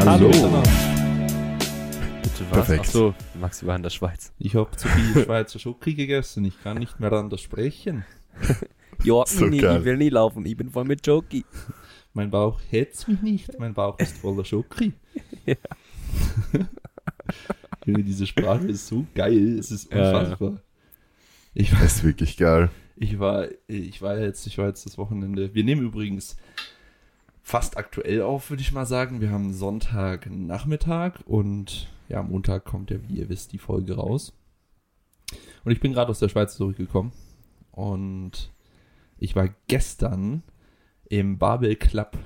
Hallo. miteinander. Bitte was? Perfekt. Achso, Maxi war in der Schweiz. Ich habe zu viel Schweizer Schoki gegessen, ich kann nicht mehr anders sprechen. Ja, So nee, geil. ich will nicht laufen, ich bin voll mit Joki. Mein Bauch hetzt mich nicht, mein Bauch ist voller Schoki. Ja. Junge, diese Sprache ist so geil, es ist Ja, ja. unfassbar. Ich, Das ist wirklich geil. ich war, ich war jetzt, ich war jetzt das Wochenende. Wir nehmen übrigens fast aktuell auf, würde ich mal sagen. Wir haben Sonntagnachmittag und ja, Montag kommt ja, wie ihr wisst, die Folge raus. Und ich bin gerade aus der Schweiz zurückgekommen und ich war gestern im Babel Club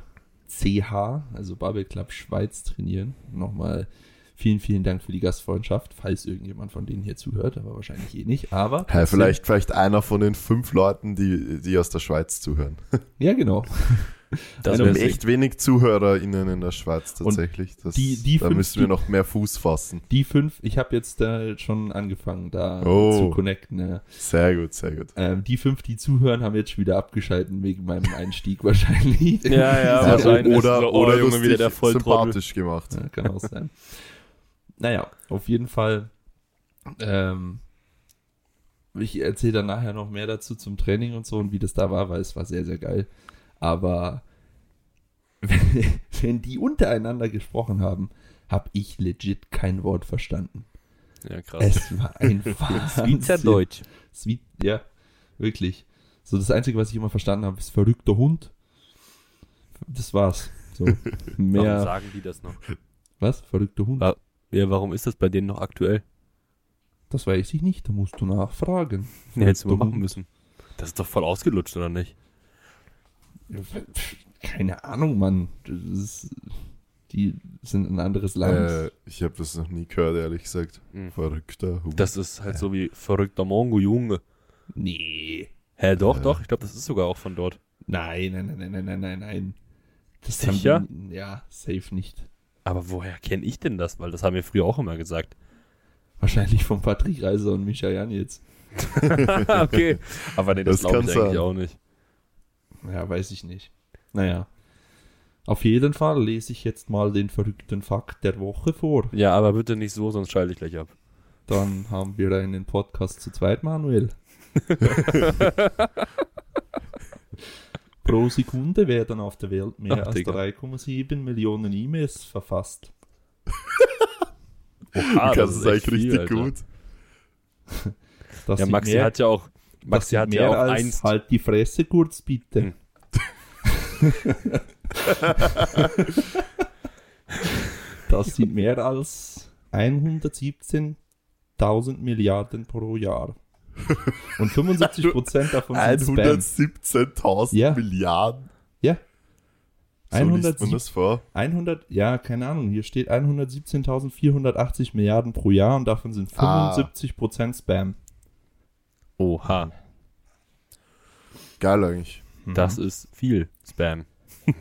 CH, also Babel Club Schweiz trainieren. Nochmal vielen, vielen Dank für die Gastfreundschaft, falls irgendjemand von denen hier zuhört, aber wahrscheinlich eh nicht. Aber trotzdem- vielleicht, vielleicht einer von den fünf Leuten, die, die aus der Schweiz zuhören. Ja, genau. Das Wir haben sick. echt wenig ZuhörerInnen in der Schweiz tatsächlich. Das, die- die da fünf, müssen wir die- noch mehr Fuß fassen. Die fünf, ich habe jetzt äh, schon angefangen, da Oh. zu connecten. Ja. Sehr gut, sehr gut. Ähm, die fünf, die zuhören, haben jetzt schon wieder abgeschalten wegen meinem Einstieg wahrscheinlich. Ja, ja, Ja, wahrscheinlich. oder So, oh, oder Junge, wieder der sympathisch gemacht. Ja, kann auch sein. naja, auf jeden Fall. Ähm, ich erzähle dann nachher noch mehr dazu zum Training und so und wie das da war, weil es war sehr, sehr geil. Aber wenn, wenn die untereinander gesprochen haben, habe ich legit kein Wort verstanden. Ja, krass. Es war ein Wahnsinn. Schweizerdeutsch. Sweet, ja, wirklich. So, das Einzige, was ich immer verstanden habe, ist verrückter Hund. Das war's. So, Warum mehr. sagen die das noch? Was? Verrückter Hund? Ja, warum ist das bei denen noch aktuell? Das weiß ich nicht, da musst du nachfragen. Ja, hättest du mal machen müssen. Das ist doch voll ausgelutscht, oder nicht? Keine Ahnung, Mann. Ist, die sind ein anderes Land. Äh, ich habe das noch nie gehört, ehrlich gesagt. Mhm. Verrückter Hund. Das ist halt so wie verrückter Mongo, Junge. nee. Hä, doch, Äh. doch. Ich glaube, das ist sogar auch von dort. Nein, nein, nein, nein, nein, nein, nein, nein. Das Sicher? Die, ja, safe nicht. Aber woher kenne ich denn das? Weil das haben wir früher auch immer gesagt. Wahrscheinlich von Patrick Reiser und Micha Jan jetzt. okay. Aber nee, das, Das glaube ich eigentlich sein. auch nicht. Ja, weiß ich nicht. Naja. Auf jeden Fall lese ich jetzt mal den verrückten Fakt der Woche vor. Ja, aber bitte nicht so, sonst schalte ich gleich ab. Dann haben wir einen Podcast zu zweit, Manuel. Pro Sekunde werden auf der Welt mehr Ach, als Digga. 3,7 Millionen E-Mails verfasst. Oha, du kannst es eigentlich richtig Alter. gut. Das Ja, Maxi mehr, hat ja auch, das Maxi sind hat mehr ja auch als eins. halt die Fresse kurz, bitte. Hm. das sind mehr als 117.000 Milliarden pro Jahr. Und 75% davon sind Spam. 117.000 Ja. Milliarden. Ja. So liest man 107 das vor. 100, ja, keine Ahnung, hier steht 117.480 Milliarden pro Jahr und davon sind Ah. 75% Spam. Oha, Geil eigentlich. das ist viel Spam.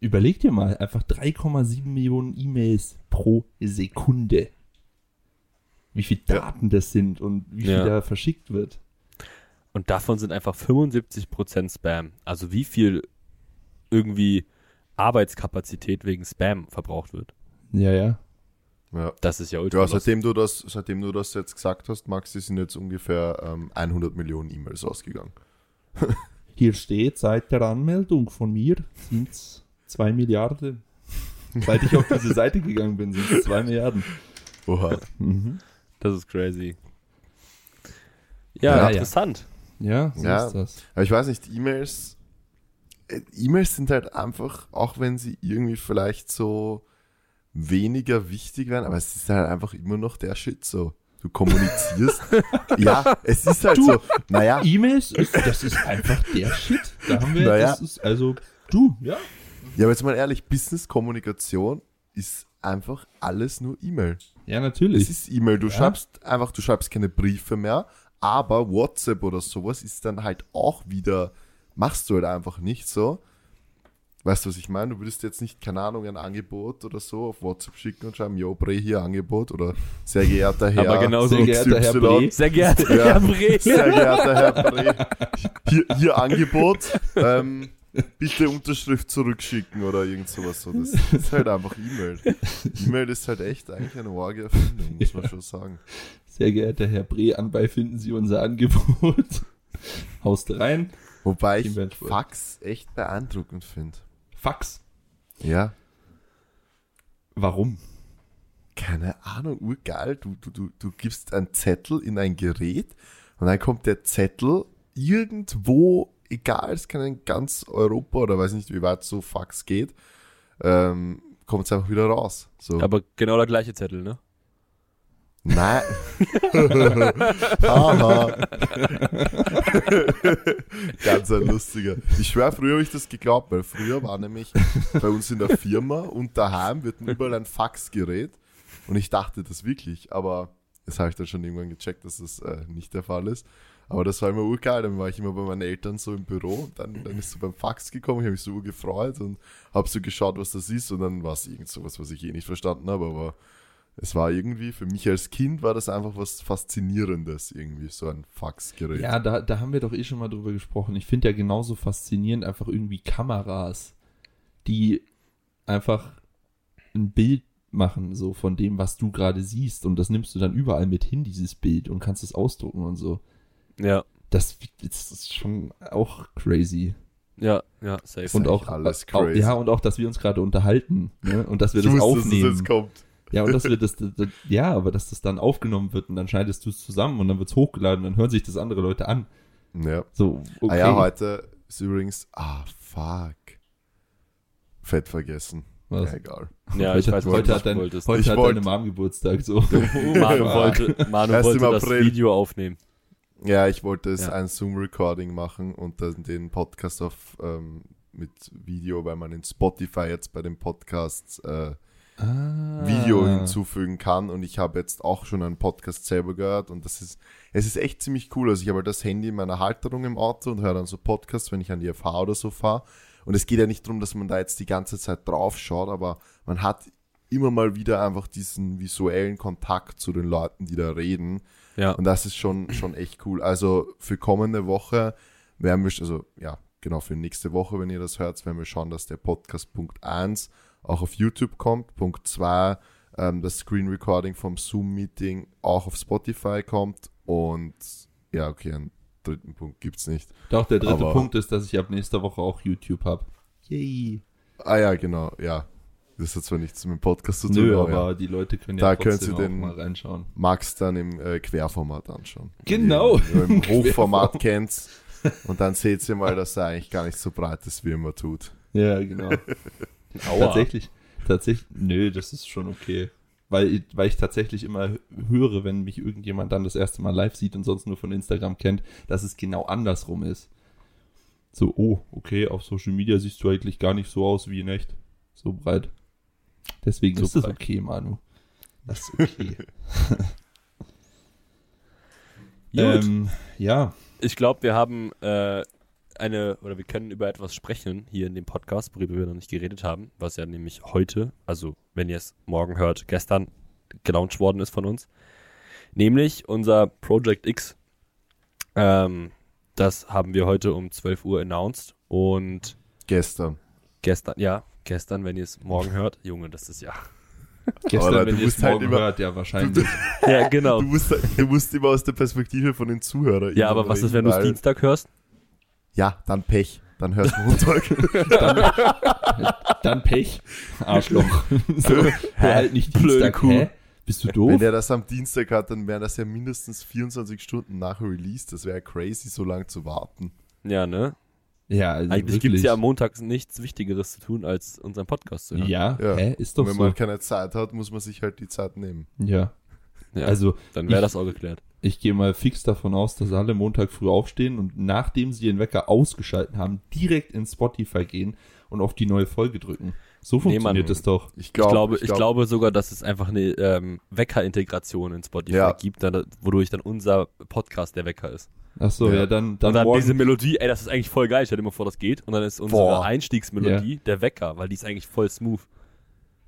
Überleg dir mal, einfach 3,7 Millionen E-Mails pro Sekunde. Wie viel Ja. Daten das sind und wie viel Ja. da verschickt wird. Und davon sind einfach 75% Spam. Also wie viel irgendwie Arbeitskapazität wegen Spam verbraucht wird. Ja, ja. Ja. Das ist ja ultra Ja, seitdem du das, seitdem du das jetzt gesagt hast, Maxi, sind jetzt ungefähr ähm, 100 Millionen E-Mails ausgegangen. Hier steht, seit der Anmeldung von mir sind es 2 Milliarden. Seit ich auf diese Seite gegangen bin, sind es 2 Milliarden. Oha. Mhm. Das ist crazy. Ja, Ja, ja. interessant. Ja, so Ja. ist das. Aber ich weiß nicht, E-Mails, äh, E-Mails sind halt einfach, auch wenn sie irgendwie vielleicht so weniger wichtig werden, aber es ist halt einfach immer noch der Shit so. Du kommunizierst. ja, es ist halt Du, so. Naja, E-Mails, das ist einfach der Shit. Da haben wir, Naja. das ist, also, du, ja. ja, aber jetzt mal ehrlich, Business-Kommunikation ist einfach alles nur E-Mail. Ja, Es natürlich. ist E-Mail. Du Ja. schreibst einfach, du schreibst keine Briefe mehr, aber WhatsApp oder sowas ist dann halt auch wieder, machst du halt einfach nicht so. Weißt du, was ich meine? Du würdest jetzt nicht, keine Ahnung, ein Angebot oder so auf WhatsApp schicken und schreiben, yo, Bre, hier Angebot oder sehr geehrter Herr. Aber genauso- Sehr geehrter Herr. Bre. Sehr geehrter Ja. Herr Bre. Sehr geehrter Herr Bre, hier, hier Angebot. Ähm, bitte Unterschrift zurückschicken oder irgend sowas. So. Das ist halt einfach E-Mail. E-Mail ist halt echt eigentlich eine arge Erfindung, muss man schon sagen. Sehr geehrter Herr Bre, anbei finden Sie unser Angebot. Haust rein. Wobei ich. Fax echt beeindruckend finde. Fax. Ja. Warum? Keine Ahnung, urgeil. Du, du, du, du gibst einen Zettel in ein Gerät und dann kommt der Zettel irgendwo, egal, es kann in ganz Europa oder weiß nicht, wie weit so Fax geht, ähm, kommt es einfach wieder raus. So. Aber genau der gleiche Zettel, ne? Nein. Haha. Ganz ein lustiger. Ich schwör, früher habe ich das geglaubt, weil früher war nämlich bei uns in der Firma und daheim wird überall ein Faxgerät und ich dachte das wirklich, aber das habe ich dann schon irgendwann gecheckt, dass das äh, nicht der Fall ist. Aber das war immer urgeil, dann war ich immer bei meinen Eltern so im Büro und dann, dann ist so beim Fax gekommen, ich habe mich so urgefreut und habe so geschaut, was das ist und dann war es irgend sowas, was ich eh nicht verstanden habe, aber es war irgendwie, für mich als Kind war das einfach was Faszinierendes, irgendwie, so ein Faxgerät. Ja, da, da haben wir doch eh schon mal drüber gesprochen. Ich finde ja genauso faszinierend einfach irgendwie Kameras, die einfach ein Bild machen, so von dem, was du gerade siehst. Und das nimmst du dann überall mit hin, dieses Bild, und kannst es ausdrucken und so. Ja. Das, das ist schon auch crazy. Ja, ja, safe. Und auch, alles auch, crazy. ja, und auch, dass wir uns gerade unterhalten, ne? Und dass wir ich das wusste, dass es aufnehmen. jetzt kommt. Ja, und dass wir das, das, das, ja, aber dass das dann aufgenommen wird und dann schneidest du es zusammen und dann wird's hochgeladen und dann hören sich das andere Leute an. Ja. So, okay. Ah ja, heute ist übrigens, ah, fuck. Fett vergessen. Was? Ja, egal. ja, heute ich weiß, heute hat, dein, heute Ich hat deine Mom Geburtstag, so. Manu wollte, Manu Erst wollte das April. Video aufnehmen. Ja, ich wollte es Ja. ein Zoom-Recording machen und dann den Podcast auf ähm, mit Video, weil man in Spotify jetzt bei den Podcasts äh, ah. Video hinzufügen kann und ich habe jetzt auch schon einen Podcast selber gehört und das ist, es ist echt ziemlich cool. Also ich habe halt das Handy in meiner Halterung im Auto und höre dann so Podcasts, wenn ich an die FH oder so fahre. Und es geht ja nicht darum, dass man da jetzt die ganze Zeit drauf schaut, aber man hat immer mal wieder einfach diesen visuellen Kontakt zu den Leuten, die da reden. Ja. Und das ist schon, schon echt cool. Also für kommende Woche werden wir, also ja, genau, für nächste Woche, wenn ihr das hört, werden wir schauen, dass der Podcast Punkt 1 auch auf YouTube kommt. Punkt 2, ähm, das Screen Recording vom Zoom-Meeting auch auf Spotify kommt. Und ja, okay, einen dritten Punkt gibt's nicht. Doch, der dritte Aber- Punkt ist, dass ich ab nächster Woche auch YouTube habe. Yay. Ah ja, genau, ja. Das hat zwar nichts mit dem Podcast zu tun, Nö, aber aber ja. die Leute können Da ja können trotzdem sie auch den- mal reinschauen. Max dann im äh, Querformat anschauen. Genau. Wenn ihr Im Hochformat kennt. Und dann seht ihr mal, dass er eigentlich gar nicht so breit ist, wie er immer tut. Ja, genau. Aua. Tatsächlich, tatsächlich, nö, das ist schon okay. Weil, ich- weil ich tatsächlich immer höre, wenn mich irgendjemand dann das erste Mal live sieht und sonst nur von Instagram kennt, dass es genau andersrum ist. So, oh, okay, auf Social Media siehst du eigentlich gar nicht so aus wie in echt. So breit. Deswegen So ist das breit. okay, Manu. Das ist okay. Ähm, ja, Ich glaube, wir haben äh, eine, oder wir können über etwas sprechen hier in dem Podcast, worüber wir noch nicht geredet haben, was ja nämlich heute, also wenn ihr es morgen hört, gestern gelauncht worden ist von uns. Nämlich unser Project X. Ähm, das haben wir heute um 12 Uhr announced und Gestern. gestern, ja, gestern, wenn ihr es morgen hört, Junge, das ist ja. gestern, Aber wenn ihr es halt morgen immer- hört, ja, wahrscheinlich. Ja, genau. Du musst, du musst immer aus der Perspektive von den Zuhörern. Ja, aber was ist, wenn du es Dienstag hörst? Ja, dann Pech. Dann hörst du Montag. Dann Pech. Arschloch. so, hör halt nicht Blöde Dienstag, Kuh. hä? Bist du Wenn doof? der das am Dienstag hat, dann wäre das ja mindestens 24 Stunden nach Release. Das wäre crazy, so lange zu warten. Ja, ne? Ja, also Eigentlich gibt es ja am Montag nichts Wichtigeres zu tun, als unseren Podcast zu hören. Ja, Ja. hä? Ist Und doch wenn so. man keine Zeit hat, muss man sich halt die Zeit nehmen. Ja. Ja, Also, dann wäre ich- das auch geklärt. ich gehe mal fix davon aus, dass alle Montag früh aufstehen und nachdem sie ihren Wecker ausgeschalten haben, direkt in Spotify gehen und auf die neue Folge drücken. So funktioniert Mann. das doch. Ich, Ich glaub, glaube, ich, glaube sogar, dass es einfach eine ähm, Wecker-Integration in Spotify Ja. gibt, dann, wodurch dann unser Podcast der Wecker ist. Ach so, ja, Ja. dann, dann, und dann morgen. diese Melodie, ey, das ist eigentlich voll geil. Stell dir mal vor, das geht. Und dann ist unsere Boah. Einstiegsmelodie der Wecker, weil die ist eigentlich voll smooth.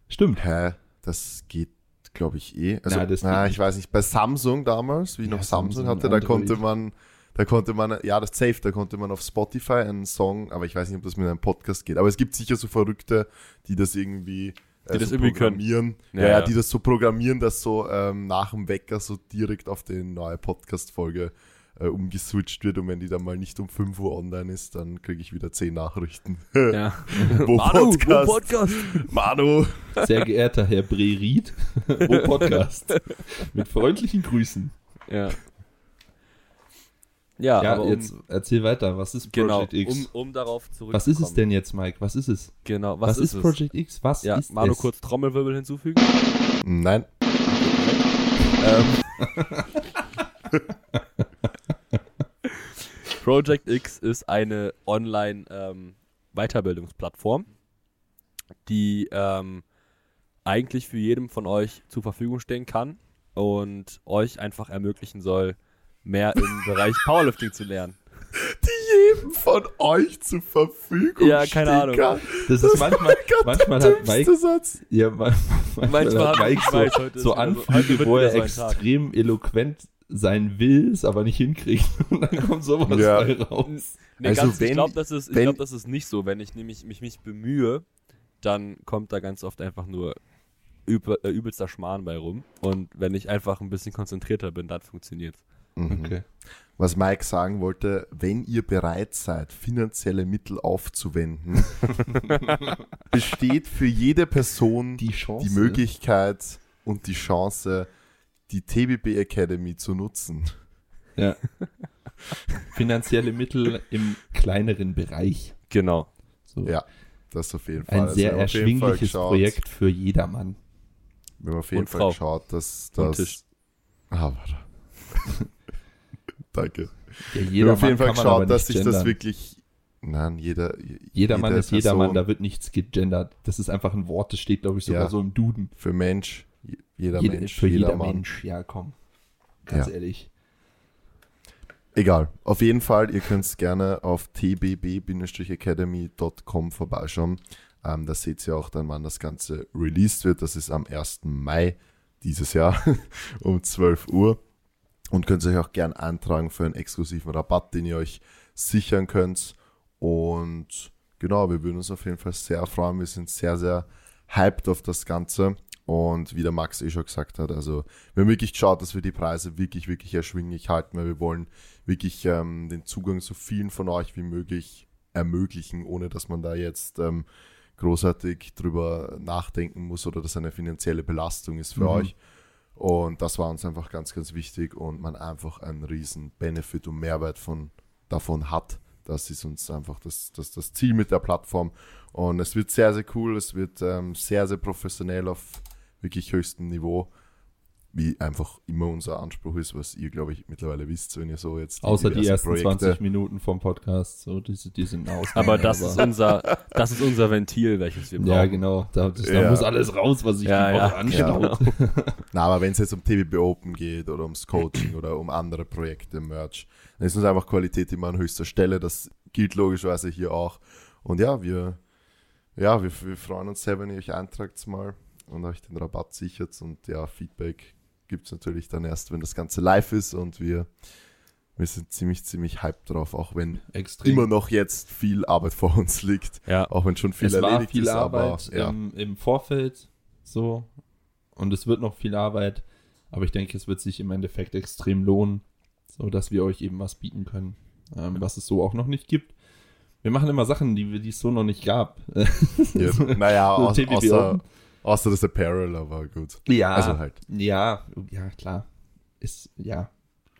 Stimmt. Hä? Das geht, glaube ich, eh. Also, das na, ich weiß nicht. Bei Samsung damals, wie ich Ja, noch Samsung Samsung, hatte, da konnte man Da konnte man, ja, das safe, da konnte man auf Spotify einen Song, aber ich weiß nicht, ob das mit einem Podcast geht. Aber es gibt sicher so Verrückte, die das irgendwie, äh, Die das so irgendwie programmieren. Ja, Ja, ja, ja. die das so programmieren, dass so ähm, nach dem Wecker so direkt auf die neue Podcast-Folge äh, umgeswitcht wird und wenn die dann mal nicht um 5 Uhr online ist, dann kriege ich wieder 10 Nachrichten. Ja. Wo Manu, Podcast? wo Podcast? Manu! Sehr geehrter Herr Breried, wo Podcast? Mit freundlichen Grüßen. Ja. Ja, Ja, aber um, jetzt erzähl weiter. Was ist genau, Project X? um, um darauf zurückzukommen. was ist es denn jetzt, Mike? Was ist es? Genau, Was, was, ist, es? Project X? Was Ja, ist Manu es? kurz Trommelwirbel hinzufügen. Nein. ähm, Project X ist eine Online-Weiterbildungsplattform, die ähm, eigentlich für jedem von euch zur Verfügung stehen kann und euch einfach ermöglichen soll, mehr im Bereich Powerlifting zu lernen. Die jedem von euch zur Verfügung Ja, keine Ahnung. Kann. Das ist manchmal, manchmal hat Mike, Satz. ja, man- manchmal, Manchmal hat Mike so, so Anflüge, wird wo er extrem eloquent sein will, es aber nicht hinkriegt. Und dann kommt sowas Ja. bei raus. Nee, Also ganz, ich wenn- glaube, das, ist- ich glaub, das ist nicht so. Wenn ich nämlich mich, mich bemühe, dann kommt da ganz oft einfach nur übel, äh, übelster Schmarrn bei rum. Und wenn ich einfach ein bisschen konzentrierter bin, dann funktioniert Mhm. Okay. Was Mike sagen wollte, wenn ihr bereit seid, finanzielle Mittel aufzuwenden, besteht für jede Person Die Chance. die Möglichkeit und die Chance, die TBB Academy zu nutzen. Ja. Finanzielle Mittel im kleineren Bereich. Genau. So. Ja, das auf jeden Fall. Ein Also sehr erschwingliches schaut- Projekt für jedermann. Wenn man auf jeden Und Fall Frau. schaut, dass das. Tisch. Ah, warte. Danke. Ja, Wenn man jedermann auf jeden Fall aber schaut, dass sich das wirklich. Nein, jeder. Jedermann jede ist jedermann, Person da wird nichts gegendert. Das ist einfach ein Wort, das steht, glaube ich, sogar Ja. so im Duden. Für Mensch, jeder Jede- Mensch, für jeder jeder. Mensch, ja, komm. Ganz Ja. ehrlich. Egal. Auf jeden Fall, ihr könnt gerne auf tbb-academy.com vorbeischauen. Ähm, da seht ihr auch dann, wann das Ganze released wird. Das ist am 1. Mai dieses Jahr um 12 Uhr. Und könnt euch auch gern eintragen für einen exklusiven Rabatt, den ihr euch sichern könnt. Und genau, wir würden uns auf jeden Fall sehr freuen. Wir sind sehr, sehr hyped auf das Ganze. Und wie der Max eh schon gesagt hat, also wir haben wirklich geschaut, dass wir die Preise wirklich, wirklich erschwinglich halten, weil wir wollen wirklich ähm, den Zugang so vielen von euch wie möglich ermöglichen, ohne dass man da jetzt ähm, großartig drüber nachdenken muss oder das eine finanzielle Belastung ist für Mhm. euch. Und das war uns einfach ganz, ganz wichtig und man einfach einen riesen Benefit und Mehrwert von, davon hat. Das ist uns einfach das, das, das Ziel mit der Plattform. Und es wird sehr, sehr cool. Es wird ähm, sehr, sehr professionell auf wirklich höchstem Niveau, wie einfach immer unser Anspruch ist, was ihr, glaube ich, mittlerweile wisst, wenn ihr so jetzt Außer die ersten 20 Minuten vom Podcast. So, die, die sind aus. Aber das ist unser, das ist unser Ventil, welches wir brauchen. Ja, genau. Da, das, da Ja. muss alles raus, was sich Ja, die Woche ja, anstaut. Na, aber wenn es jetzt um TBB Open geht oder ums Coaching oder um andere Projekte, Merch, dann ist uns einfach Qualität immer an höchster Stelle. Das gilt logischerweise hier auch. Und ja, wir, ja, wir, wir freuen uns sehr, wenn ihr euch eintragt mal und euch den Rabatt sichert. Und ja, Feedback gibt es natürlich dann erst, wenn das Ganze live ist und wir, wir sind ziemlich, ziemlich hyped drauf, auch wenn Extrem. immer noch jetzt viel Arbeit vor uns liegt. Ja. Auch wenn schon viel es war erledigt viel ist, Arbeit aber ja. im, im Vorfeld so und es wird noch viel Arbeit, aber ich denke, es wird sich im Endeffekt extrem lohnen, so dass wir euch eben was bieten können, ähm, was es so auch noch nicht gibt. Wir machen immer Sachen, die, die es so noch nicht gab. Ja, naja, So außer. Außer das Apparel, aber gut. Ja, Also halt. ja, ja, klar. Ist, ja.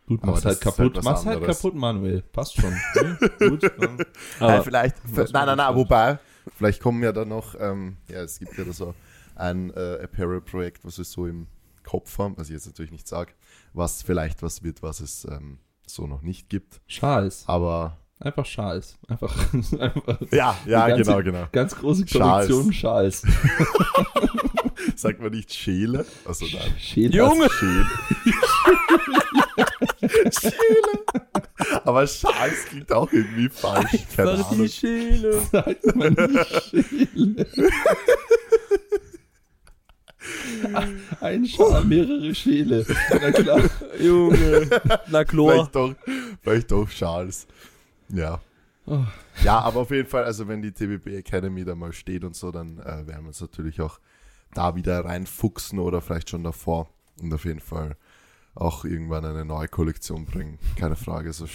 Gut, mach's halt halt kaputt. was mach's halt kaputt, Manuel. Passt schon. Gut. Ja. Nein, Aber vielleicht, nein, nein, nein, wobei, vielleicht kommen ja dann noch, ähm, ja, es gibt ja da so ein äh, Apparel-Projekt, was wir so im Kopf haben, was ich jetzt natürlich nicht sage, was vielleicht was wird, was es ähm, so noch nicht gibt. Schals. Aber Einfach Schals. Einfach, einfach ja, ja, Die ganze- genau, genau. ganz große Schals. Kollektion Schals. Sagt man nicht Schäle? Also nein. Schäl Junge! Schäle. Schäle. Aber Schals klingt auch irgendwie falsch. Keine Einfach Ahnung. die Schäle. sagt man nicht Schäle. Ein Schal, mehrere Schäle. Na klar. Junge. Na Chlor. Vielleicht doch, vielleicht doch Charles. Ja. Oh. Ja, aber auf jeden Fall, also wenn die TBB Academy da mal steht und so, dann äh, werden wir uns natürlich auch da wieder reinfuchsen oder vielleicht schon davor und auf jeden Fall auch irgendwann eine neue Kollektion bringen. Keine Frage. So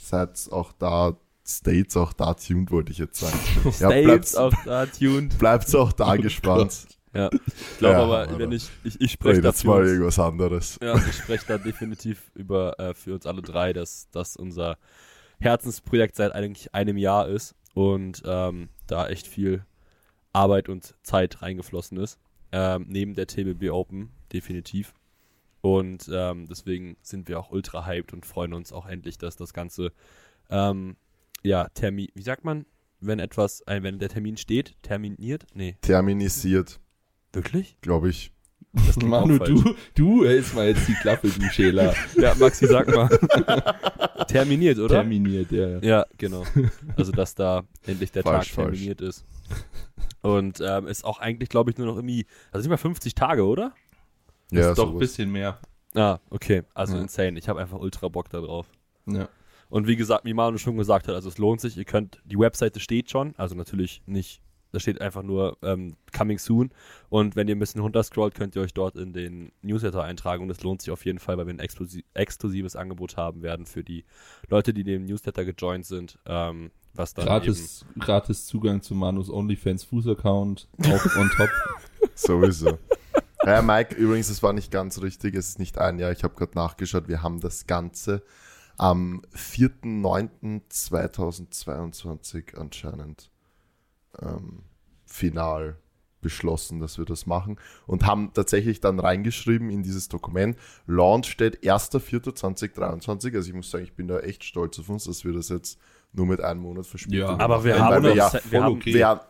seid auch da, States auch da tuned, wollte ich jetzt sagen. Ja, bleibt's, auf da tuned. bleibt's auch da gespannt. Ja. Ich glaube Ja, aber, wenn ich, ich, ich spreche Redet dafür. mal irgendwas anderes. Ja, ich spreche da definitiv über äh, für uns alle drei, dass das unser Herzensprojekt seit eigentlich einem Jahr ist und ähm, da echt viel Arbeit und Zeit reingeflossen ist. Ähm, neben der TBB Open, definitiv. Und ähm, deswegen sind wir auch ultra hyped und freuen uns auch endlich, dass das Ganze, ähm, ja, Termin, wie sagt man, wenn etwas, äh, wenn der Termin steht, terminiert? Nee, Terminisiert, wirklich? glaube ich. Das klingt Manu, du, du hältst mal jetzt die Klappe, du Schäler. Ja, Maxi, sag mal. Terminiert, oder? Terminiert, ja. ja. Ja, genau. Also, dass da endlich der Falsch, Tag falsch. terminiert ist. Und ähm, ist auch eigentlich, glaube ich, nur noch irgendwie, also nicht mal 50 Tage, oder? Ja, ist doch ein bisschen mehr. Ah, okay. Also Ja. insane. Ich habe einfach ultra Bock da drauf. Ja. Und wie gesagt, wie Manu schon gesagt hat, also es lohnt sich. Ihr könnt, die Webseite steht schon, also natürlich nicht, da steht einfach nur ähm, Coming Soon. Und wenn ihr ein bisschen runterscrollt, könnt ihr euch dort in den Newsletter eintragen. Und es lohnt sich auf jeden Fall, weil wir ein exklusi exklusives Angebot haben werden für die Leute, die dem Newsletter gejoint sind. Ähm, was dann Gratis, gratis Zugang zu Manus OnlyFans Fuß-Account. Auch on top. Sowieso. Ja, Mike, übrigens, es war nicht ganz richtig. Es ist nicht ein Jahr. Ich habe gerade nachgeschaut. Wir haben das Ganze am 4.9.2022 anscheinend ähm, final beschlossen, dass wir das machen und haben tatsächlich dann reingeschrieben in dieses Dokument, Launch steht 1.4.2023. Also ich muss sagen, ich bin da echt stolz auf uns, dass wir das jetzt nur mit einem Monat verspielt Ja, haben. Aber wir haben, wir noch ja wir voll haben okay. wir, ja,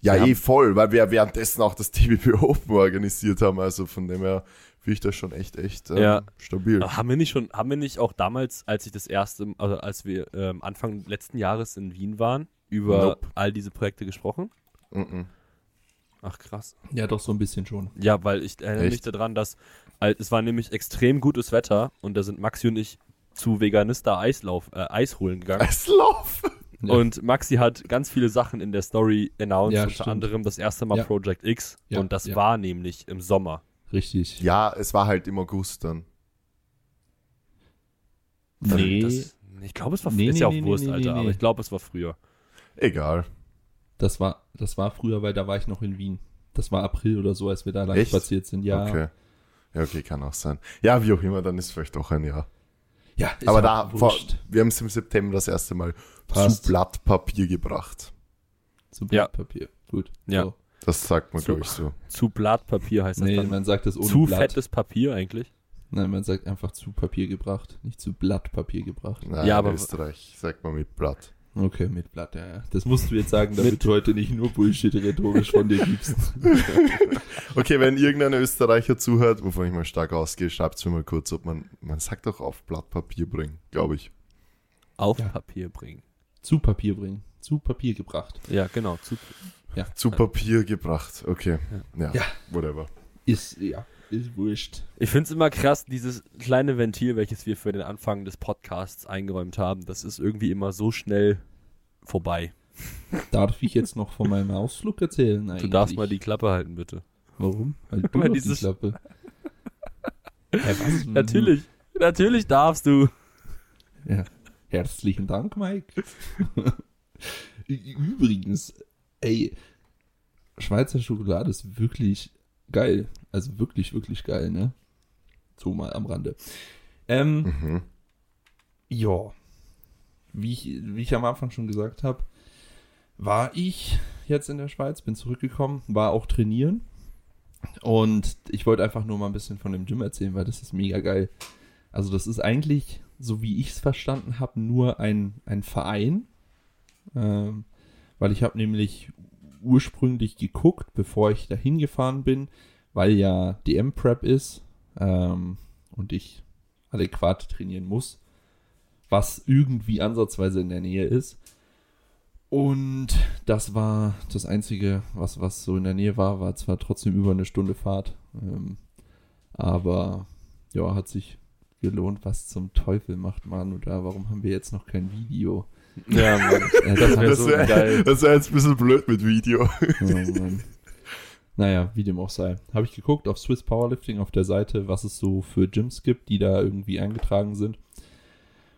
Wir eh haben- voll, weil wir währenddessen auch das TBP Open organisiert haben. Also von dem her finde ich das schon echt, echt ähm, Ja. stabil. Haben wir nicht schon, haben wir nicht auch damals, als ich das erste, also als wir ähm, Anfang letzten Jahres in Wien waren, über Nope. all diese Projekte gesprochen? Mhm. Ach krass. Ja, doch so ein bisschen schon. Ja, weil ich erinnere mich Echt? daran, dass es war nämlich extrem gutes Wetter und da sind Maxi und ich zu Veganista Eislauf, äh, Eis holen gegangen. Eislauf! Ja. Und Maxi hat ganz viele Sachen in der Story announced, Ja, unter stimmt. anderem das erste Mal Ja. Project X Ja, und das ja. war nämlich im Sommer. Richtig. Ja, es war halt im August dann. Nee. Das, ich glaube, es war Nee, ist nee, ja auch nee, Wurst, nee, Alter, nee, aber ich glaube, es war früher. Egal. Das war, das war früher, weil da war ich noch in Wien. Das war April oder so, als wir da lang Echt? spaziert sind. Ja. Okay. Ja, okay, kann auch sein. Ja, wie auch immer, dann ist vielleicht doch ein Jahr. Ja, ist Aber auch da, vor, wir haben es im September das erste Mal Passt. zu Blatt Papier gebracht. Zu Ja. Blattpapier. Gut. Ja. So. Das sagt man, glaube ich, so. Zu Blattpapier heißt das Nee, dann. man sagt das ohne zu Blatt. fettes Papier eigentlich. Nein, man sagt einfach zu Papier gebracht, nicht zu Blattpapier gebracht. Nein, Ja, in aber- Österreich sagt man mit Blatt. Okay, mit Blatt, ja, ja. Das musst du jetzt sagen, damit du heute nicht nur Bullshit rhetorisch von dir gibst. Okay, wenn irgendein Österreicher zuhört, wovon ich mal stark ausgehe, schreibt es mir mal kurz, ob man, man sagt doch auf Blatt Papier bringen, glaube ich. Auf Ja. Papier bringen. zu Papier bringen. Zu Papier gebracht. Ja, genau. Zu, Zu Papier gebracht, okay. Ja, Ja. whatever. Ist, ja, ist wurscht. Ich finde es immer krass, dieses kleine Ventil, welches wir für den Anfang des Podcasts eingeräumt haben, das ist irgendwie immer so schnell vorbei. Darf ich jetzt noch von meinem Ausflug erzählen? Eigentlich? Du darfst mal die Klappe halten, bitte. Warum? Weil du doch dieses- die Klappe. Was? Natürlich. Natürlich darfst du. Ja. Herzlichen Dank, Mike. Übrigens, ey, Schweizer Schokolade ist wirklich geil. Also wirklich, wirklich geil, ne? So mal am Rande. Ähm, Mhm. ja. Wie ich, wie ich am Anfang schon gesagt habe, war ich jetzt in der Schweiz, bin zurückgekommen, war auch trainieren. Und ich wollte einfach nur mal ein bisschen von dem Gym erzählen, weil das ist mega geil. Also das ist eigentlich, so wie ich es verstanden habe, nur ein, ein Verein. Ähm, weil ich habe nämlich ursprünglich geguckt, bevor ich dahin gefahren bin, weil ja DM-Prep ist ähm, und ich adäquat trainieren muss, was irgendwie ansatzweise in der Nähe ist. Und das war das Einzige, was, was so in der Nähe war, war zwar trotzdem über eine Stunde Fahrt. Ähm, Aber ja, hat sich gelohnt. Was zum Teufel macht Manu da? Warum haben wir jetzt noch kein Video? Ja, Mann. Ja, das wär Das so wäre geil. wär jetzt ein bisschen blöd mit Video. Mann. Naja, wie dem auch sei. Habe ich geguckt auf Swiss Powerlifting auf der Seite, was es so für Gyms gibt, die da irgendwie eingetragen sind.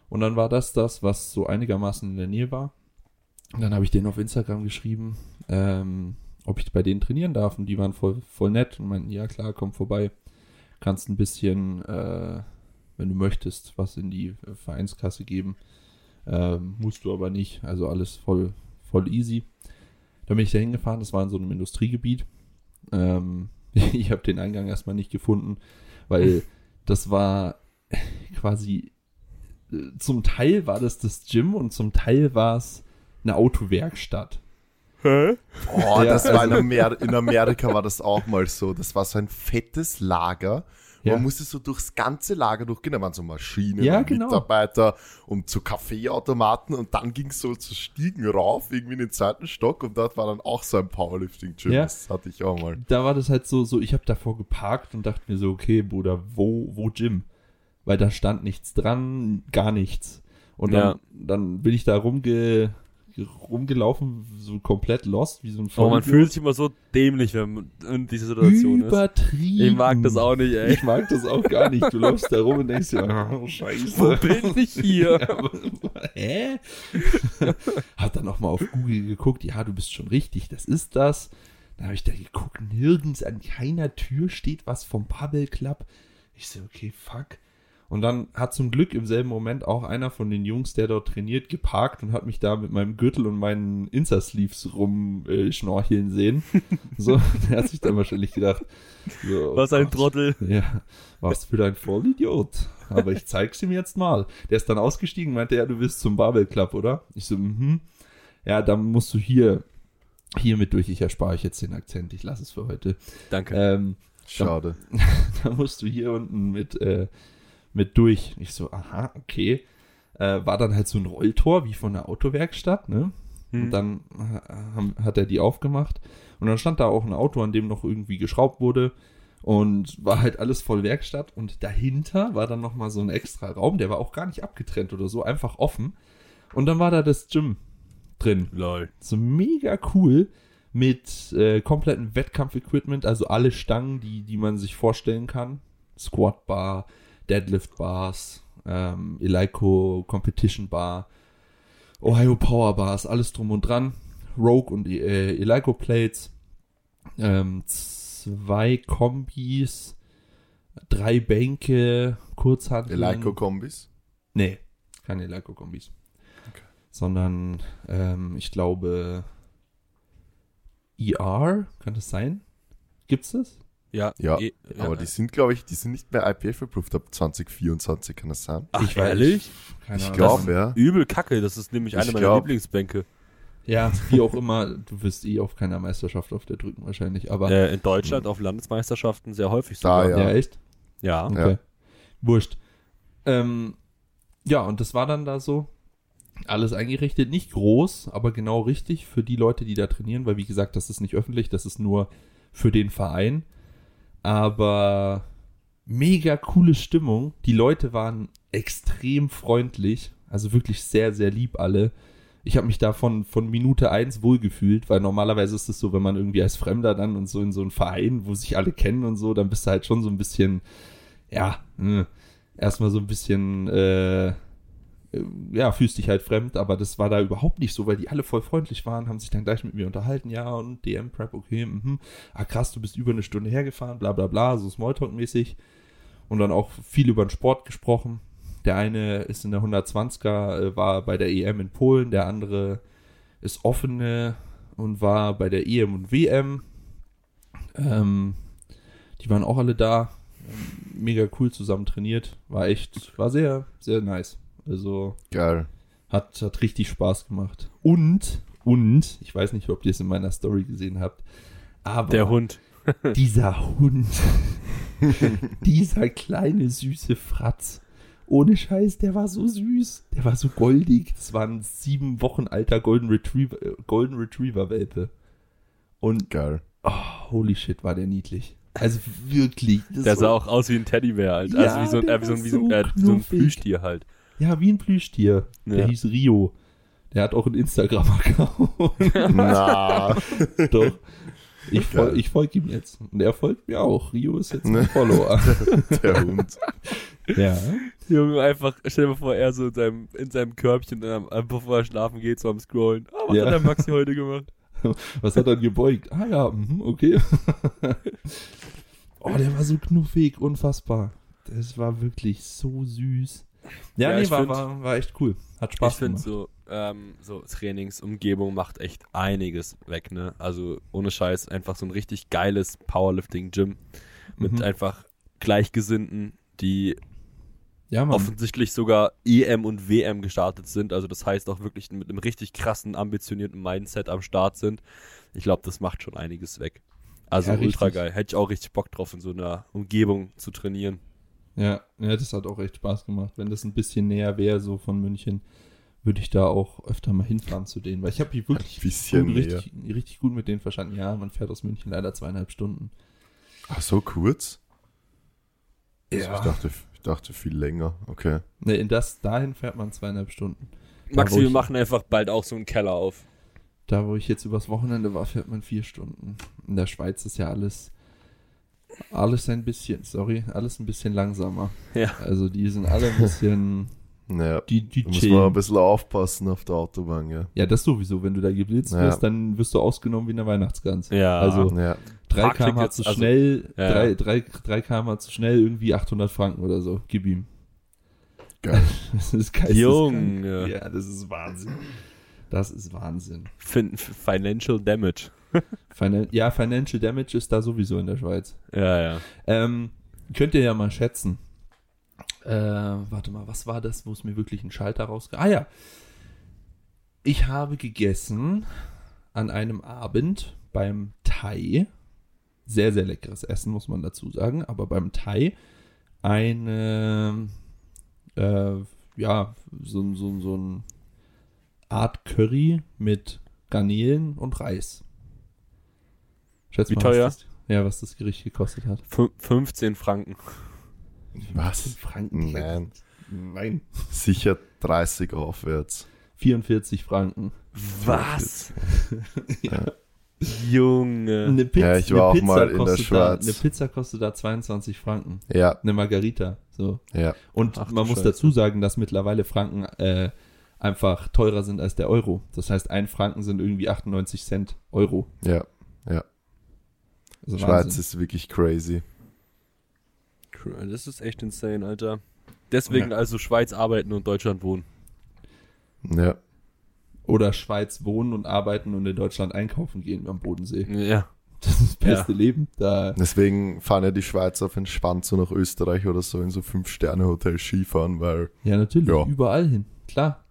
Und dann war das das, was so einigermaßen in der Nähe war. Und dann habe ich denen auf Instagram geschrieben, ähm, ob ich bei denen trainieren darf. Und die waren voll, voll nett und meinten, ja klar, komm vorbei. Kannst ein bisschen, äh, wenn du möchtest, was in die Vereinskasse geben. Ähm, musst du aber nicht. Also alles voll, voll easy. Da bin ich da hingefahren, das war in so einem Industriegebiet. Ähm, ich habe den Eingang erstmal nicht gefunden, weil das war quasi, äh, zum Teil war das das Gym und zum Teil war es eine Autowerkstatt. Hä? Oh, Ja, das war in, also- Amer in Amerika war das auch mal so. Das war so ein fettes Lager. Ja. Man musste so durchs ganze Lager durchgehen. Da waren so Maschinen Ja, und genau. Mitarbeiter und zu Kaffeeautomaten und dann ging es so zu Stiegen rauf, irgendwie in den zweiten Stock und dort war dann auch so ein Powerlifting-Gym. Ja. Das hatte ich auch mal. Da war das halt so, so ich habe davor geparkt und dachte mir so, okay, Bruder, wo, wo Gym? Weil da stand nichts dran, gar nichts. Und dann, Ja. dann bin ich da rumge, rumgelaufen, so komplett lost, wie so ein Oh, man fühlt sich immer so dämlich, wenn man in dieser Situation ist. Übertrieben. Ich mag das auch nicht, ey. Ich mag das auch gar nicht. Du läufst da rum und denkst dir, oh, scheiße. Wo bin ich hier? Ja, aber- Hä? Hat dann nochmal auf Google geguckt, ja, du bist schon richtig, das ist das. Dann habe ich da geguckt, nirgends an keiner Tür steht was vom Bubble Club. Ich so, okay, fuck. Und dann hat zum Glück im selben Moment auch einer von den Jungs, der dort trainiert, geparkt und hat mich da mit meinem Gürtel und meinen Insta-Sleeves rumschnorcheln äh, schnorcheln sehen. So, der hat sich dann wahrscheinlich gedacht, so, Was ein. Trottel. Ja, was für ein Vollidiot. Aber ich zeig's ihm jetzt mal. Der ist dann ausgestiegen, meinte er, du willst zum Babel Club, oder? Ich so, mhm. Ja, dann musst du hier, hier mit durch. Ich erspare euch jetzt den Akzent. Ich lasse es für heute. Danke. Ähm, Schade. da musst du hier unten mit, äh, mit durch. Ich so, aha, okay. Äh, war dann halt so ein Rolltor, wie von der Autowerkstatt, ne? Hm. Und dann äh, hat er die aufgemacht. Und dann stand da auch ein Auto, an dem noch irgendwie geschraubt wurde. Und war halt alles voll Werkstatt. Und dahinter war dann nochmal so ein extra Raum, der war auch gar nicht abgetrennt oder so, einfach offen. Und dann war da das Gym drin. Lol. So mega cool mit äh, komplettem Wettkampfequipment, also alle Stangen, die, die man sich vorstellen kann. Squat Bar, Deadlift Bars, ähm, Eleiko Competition Bar, Ohio Power Bars, alles drum und dran. Rogue und äh, Eleiko Plates, ähm, zwei Kombis, drei Bänke, Kurzhanteln. Eleiko-Kombis. Nee, keine Eleiko-Kombis. Okay. Sondern, ähm, ich glaube, ER, kann das sein? Gibt's das? Ja, Ja, eh, Aber die sind, glaube ich, die sind nicht mehr IPF-approved ab 2024, kann das sein? Ach, Ich weiß- ehrlich? Keine Ich glaube, ja. Übel kacke, das ist nämlich Ich eine meiner glaub- Lieblingsbänke. Ja, wie auch immer, du wirst eh auf keiner Meisterschaft auf der drücken wahrscheinlich, aber Äh, in Deutschland auf Landesmeisterschaften sehr häufig Da, sogar. ja. ja. echt? Ja. Okay. Ja. Wurscht. Ähm, ja, und das war dann da so. Alles eingerichtet, nicht groß, aber genau richtig für die Leute, die da trainieren, weil wie gesagt, das ist nicht öffentlich, das ist nur für den Verein. Aber mega coole Stimmung. Die Leute waren extrem freundlich, also wirklich sehr, sehr lieb alle. Ich habe mich da von, Minute eins wohlgefühlt, weil normalerweise ist es so, wenn man irgendwie als Fremder dann und so in so einen Verein, wo sich alle kennen und so, dann bist du halt schon so ein bisschen, ja, äh, erstmal so ein bisschen, äh, ja, fühlst dich halt fremd, aber das war da überhaupt nicht so, weil die alle voll freundlich waren, haben sich dann gleich mit mir unterhalten, ja, und DM-Prep, okay, mhm. ah krass, du bist über eine Stunde hergefahren, bla bla bla, so Smalltalk-mäßig. Und dann auch viel über den Sport gesprochen. Der eine ist in der 120er, äh, war bei der EM in Polen, der andere ist offene und war bei der EM und WM. Ähm, die waren auch alle da. Mega cool zusammen trainiert. War echt, war sehr, sehr nice. Also Geil. hat, hat richtig Spaß gemacht. Und, und, ich weiß nicht, ob ihr es in meiner Story gesehen habt, aber Der Hund. dieser Hund, dieser kleine süße Fratz, ohne Scheiß, der war so süß, der war so goldig. Das waren sieben Wochen alter Golden Retriever, äh, Golden Retriever Welpe. Und Geil. oh, holy shit, war der niedlich. Also wirklich. das Der sah war- auch aus wie ein Teddybär halt. Ja, also wie so ein, äh, wie so ein, war wie so ein, so äh, so ein. Plüschtier halt. Ja, wie ein Plüschtier. Der Ja. hieß Rio. Der hat auch einen Instagram-Account. Na, Doch. Ich, fol ich folge ihm jetzt. Und er folgt mir auch. Rio ist jetzt ein Follower. der Hund. ja. Junge, einfach, stell dir mal vor, er so in seinem, in seinem Körbchen, ähm, einfach bevor er schlafen geht, so am Scrollen. Ah, was Ja. hat der Maxi heute gemacht? Was hat er gebeugt? Ah ja, mhm, okay. oh, der war so knuffig, unfassbar. Das war wirklich so süß. Ja, Ja, nee, ich war, find- war, war echt cool. Hat Ich Spaß finde gemacht. so, ähm, so Trainingsumgebung macht echt einiges weg, ne? Also ohne Scheiß, einfach so ein richtig geiles Powerlifting-Gym mit Mhm. einfach Gleichgesinnten, die Ja, offensichtlich sogar EM und WM gestartet sind. Also das heißt auch wirklich mit einem richtig krassen, ambitionierten Mindset am Start sind. Ich glaube, das macht schon einiges weg. Also Ja, ultra richtig. geil. Hätte ich auch richtig Bock drauf, in so einer Umgebung zu trainieren. Ja, ja, das hat auch echt Spaß gemacht. Wenn das ein bisschen näher wäre, so von München, würde ich da auch öfter mal hinfahren zu denen. Weil ich habe mich wirklich gut, richtig, richtig gut mit denen verstanden. Ja, man fährt aus München leider zweieinhalb Stunden. Ach, so kurz? Also Ja. Ich, dachte, ich dachte viel länger. Okay. Ne, in das, dahin fährt man zweieinhalb Stunden. Da, Maxi, wir ich- machen einfach bald auch so einen Keller auf. Da, wo ich jetzt übers Wochenende war, fährt man vier Stunden. In der Schweiz ist ja alles, alles ein bisschen, sorry, alles ein bisschen langsamer. Ja. Also die sind alle ein bisschen, Naja, die, die da muss man ein bisschen aufpassen auf der Autobahn, ja. Ja, das sowieso. Wenn du da geblitzt Ja. wirst, dann wirst du ausgenommen wie eine Weihnachtsgans. Ja. Also Ja, 3 Parktickets, km zu also- schnell, Ja. 3, 3, 3 km zu schnell, irgendwie 800 Franken oder so. Gib ihm. geil. Das ist geisteskrank. Junge. Ja, das ist Wahnsinn. Das ist Wahnsinn. Fin Financial Damage. Finan ja, Financial Damage ist da sowieso in der Schweiz. Ja, ja. Ähm, könnt ihr ja mal schätzen. Äh, warte mal, was war das, wo es mir wirklich ein Schalter rausge... Ah ja. Ich habe gegessen an einem Abend beim Thai. Sehr, sehr leckeres Essen, muss man dazu sagen. Aber beim Thai eine, äh, ja, so, so, so ein Art Curry mit Garnelen und Reis. Schätz Wie mal, teuer? Was das, ja, was das Gericht gekostet hat. Fün 15 Franken. Was? Franken. Nein. Nein. Sicher 30 aufwärts. 44 Franken. Was? Ja. Junge. Eine Pizza, Ja, ich war eine auch mal in der kostet da, Schweiz. Eine Pizza kostet da 22 Franken. Ja, Eine Margarita. So. ja. Und Ach man muss Scheiße. dazu sagen, dass mittlerweile Franken äh, einfach teurer sind als der Euro. Das heißt, ein Franken sind irgendwie 98 Cent Euro. Ja, Also Schweiz Wahnsinn. ist wirklich crazy. Das ist echt insane, Alter. Deswegen Ja. also Schweiz arbeiten und Deutschland wohnen. Ja, Oder Schweiz wohnen und arbeiten und in Deutschland einkaufen gehen am Bodensee. Ja. Das ist das beste Leben. Da, deswegen fahren ja die Schweizer auf entspannt so nach Österreich oder so in so Fünf-Sterne-Hotels Skifahren, weil ja, natürlich. Ja. Überall hin. Klar.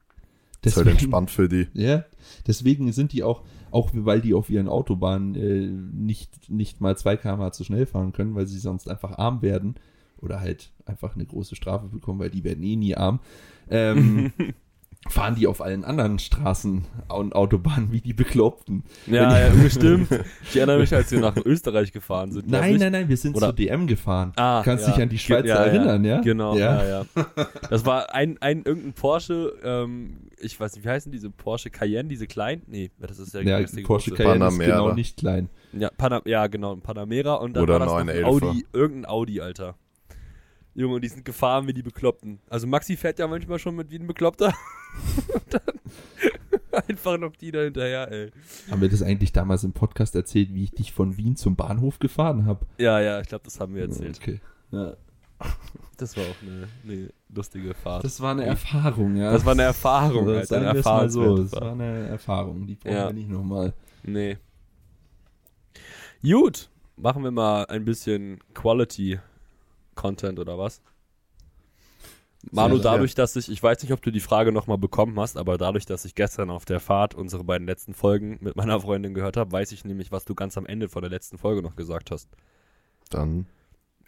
das ist halt entspannt für die. Ja, deswegen sind die auch, auch weil die auf ihren Autobahnen äh, nicht, nicht mal 2 km zu schnell fahren können, weil sie sonst einfach arm werden oder halt einfach eine große Strafe bekommen, weil die werden eh nie arm, ähm, fahren die auf allen anderen Straßen und Autobahnen wie die Bekloppten. Ja, ja, bestimmt. Ich erinnere mich, als wir nach Österreich gefahren sind. Nein, nein, nein, wir sind Oder- zur DM gefahren. Ah, Kannst ja. dich an die Schweizer ja, erinnern, ja? Genau, Ja. ja, ja. Das war ein, ein irgendein Porsche, ähm, ich weiß nicht, wie heißen diese Porsche Cayenne, diese kleinen? Nee, das ist ja, Ja, das ist Porsche große. Cayenne ist Panamera. genau nicht klein. Ja, Pana ja, genau, ein Panamera und dann Oder war das noch ein 911er. Audi, irgendein Audi, Alter. Junge, und die sind gefahren wie die Bekloppten. Also Maxi fährt ja manchmal schon mit wie ein Bekloppter. und dann einfach noch die da hinterher, ey. Haben wir das eigentlich damals im Podcast erzählt, wie ich dich von Wien zum Bahnhof gefahren habe? Ja, ja, ich glaube, das haben wir erzählt. Okay. Ja. Das war auch eine, eine lustige Fahrt. Das war eine Erfahrung, ja. Das war eine Erfahrung, Also, Alter. Eine mal so. Das war eine Erfahrung. Die brauchen Ja. wir nicht nochmal. Nee. Gut, machen wir mal ein bisschen Quality Content oder was? Manu, dadurch, dass ich, ich weiß nicht, ob du die Frage nochmal bekommen hast, aber dadurch, dass ich gestern auf der Fahrt unsere beiden letzten Folgen mit meiner Freundin gehört habe, weiß ich nämlich, was du ganz am Ende von der letzten Folge noch gesagt hast. Dann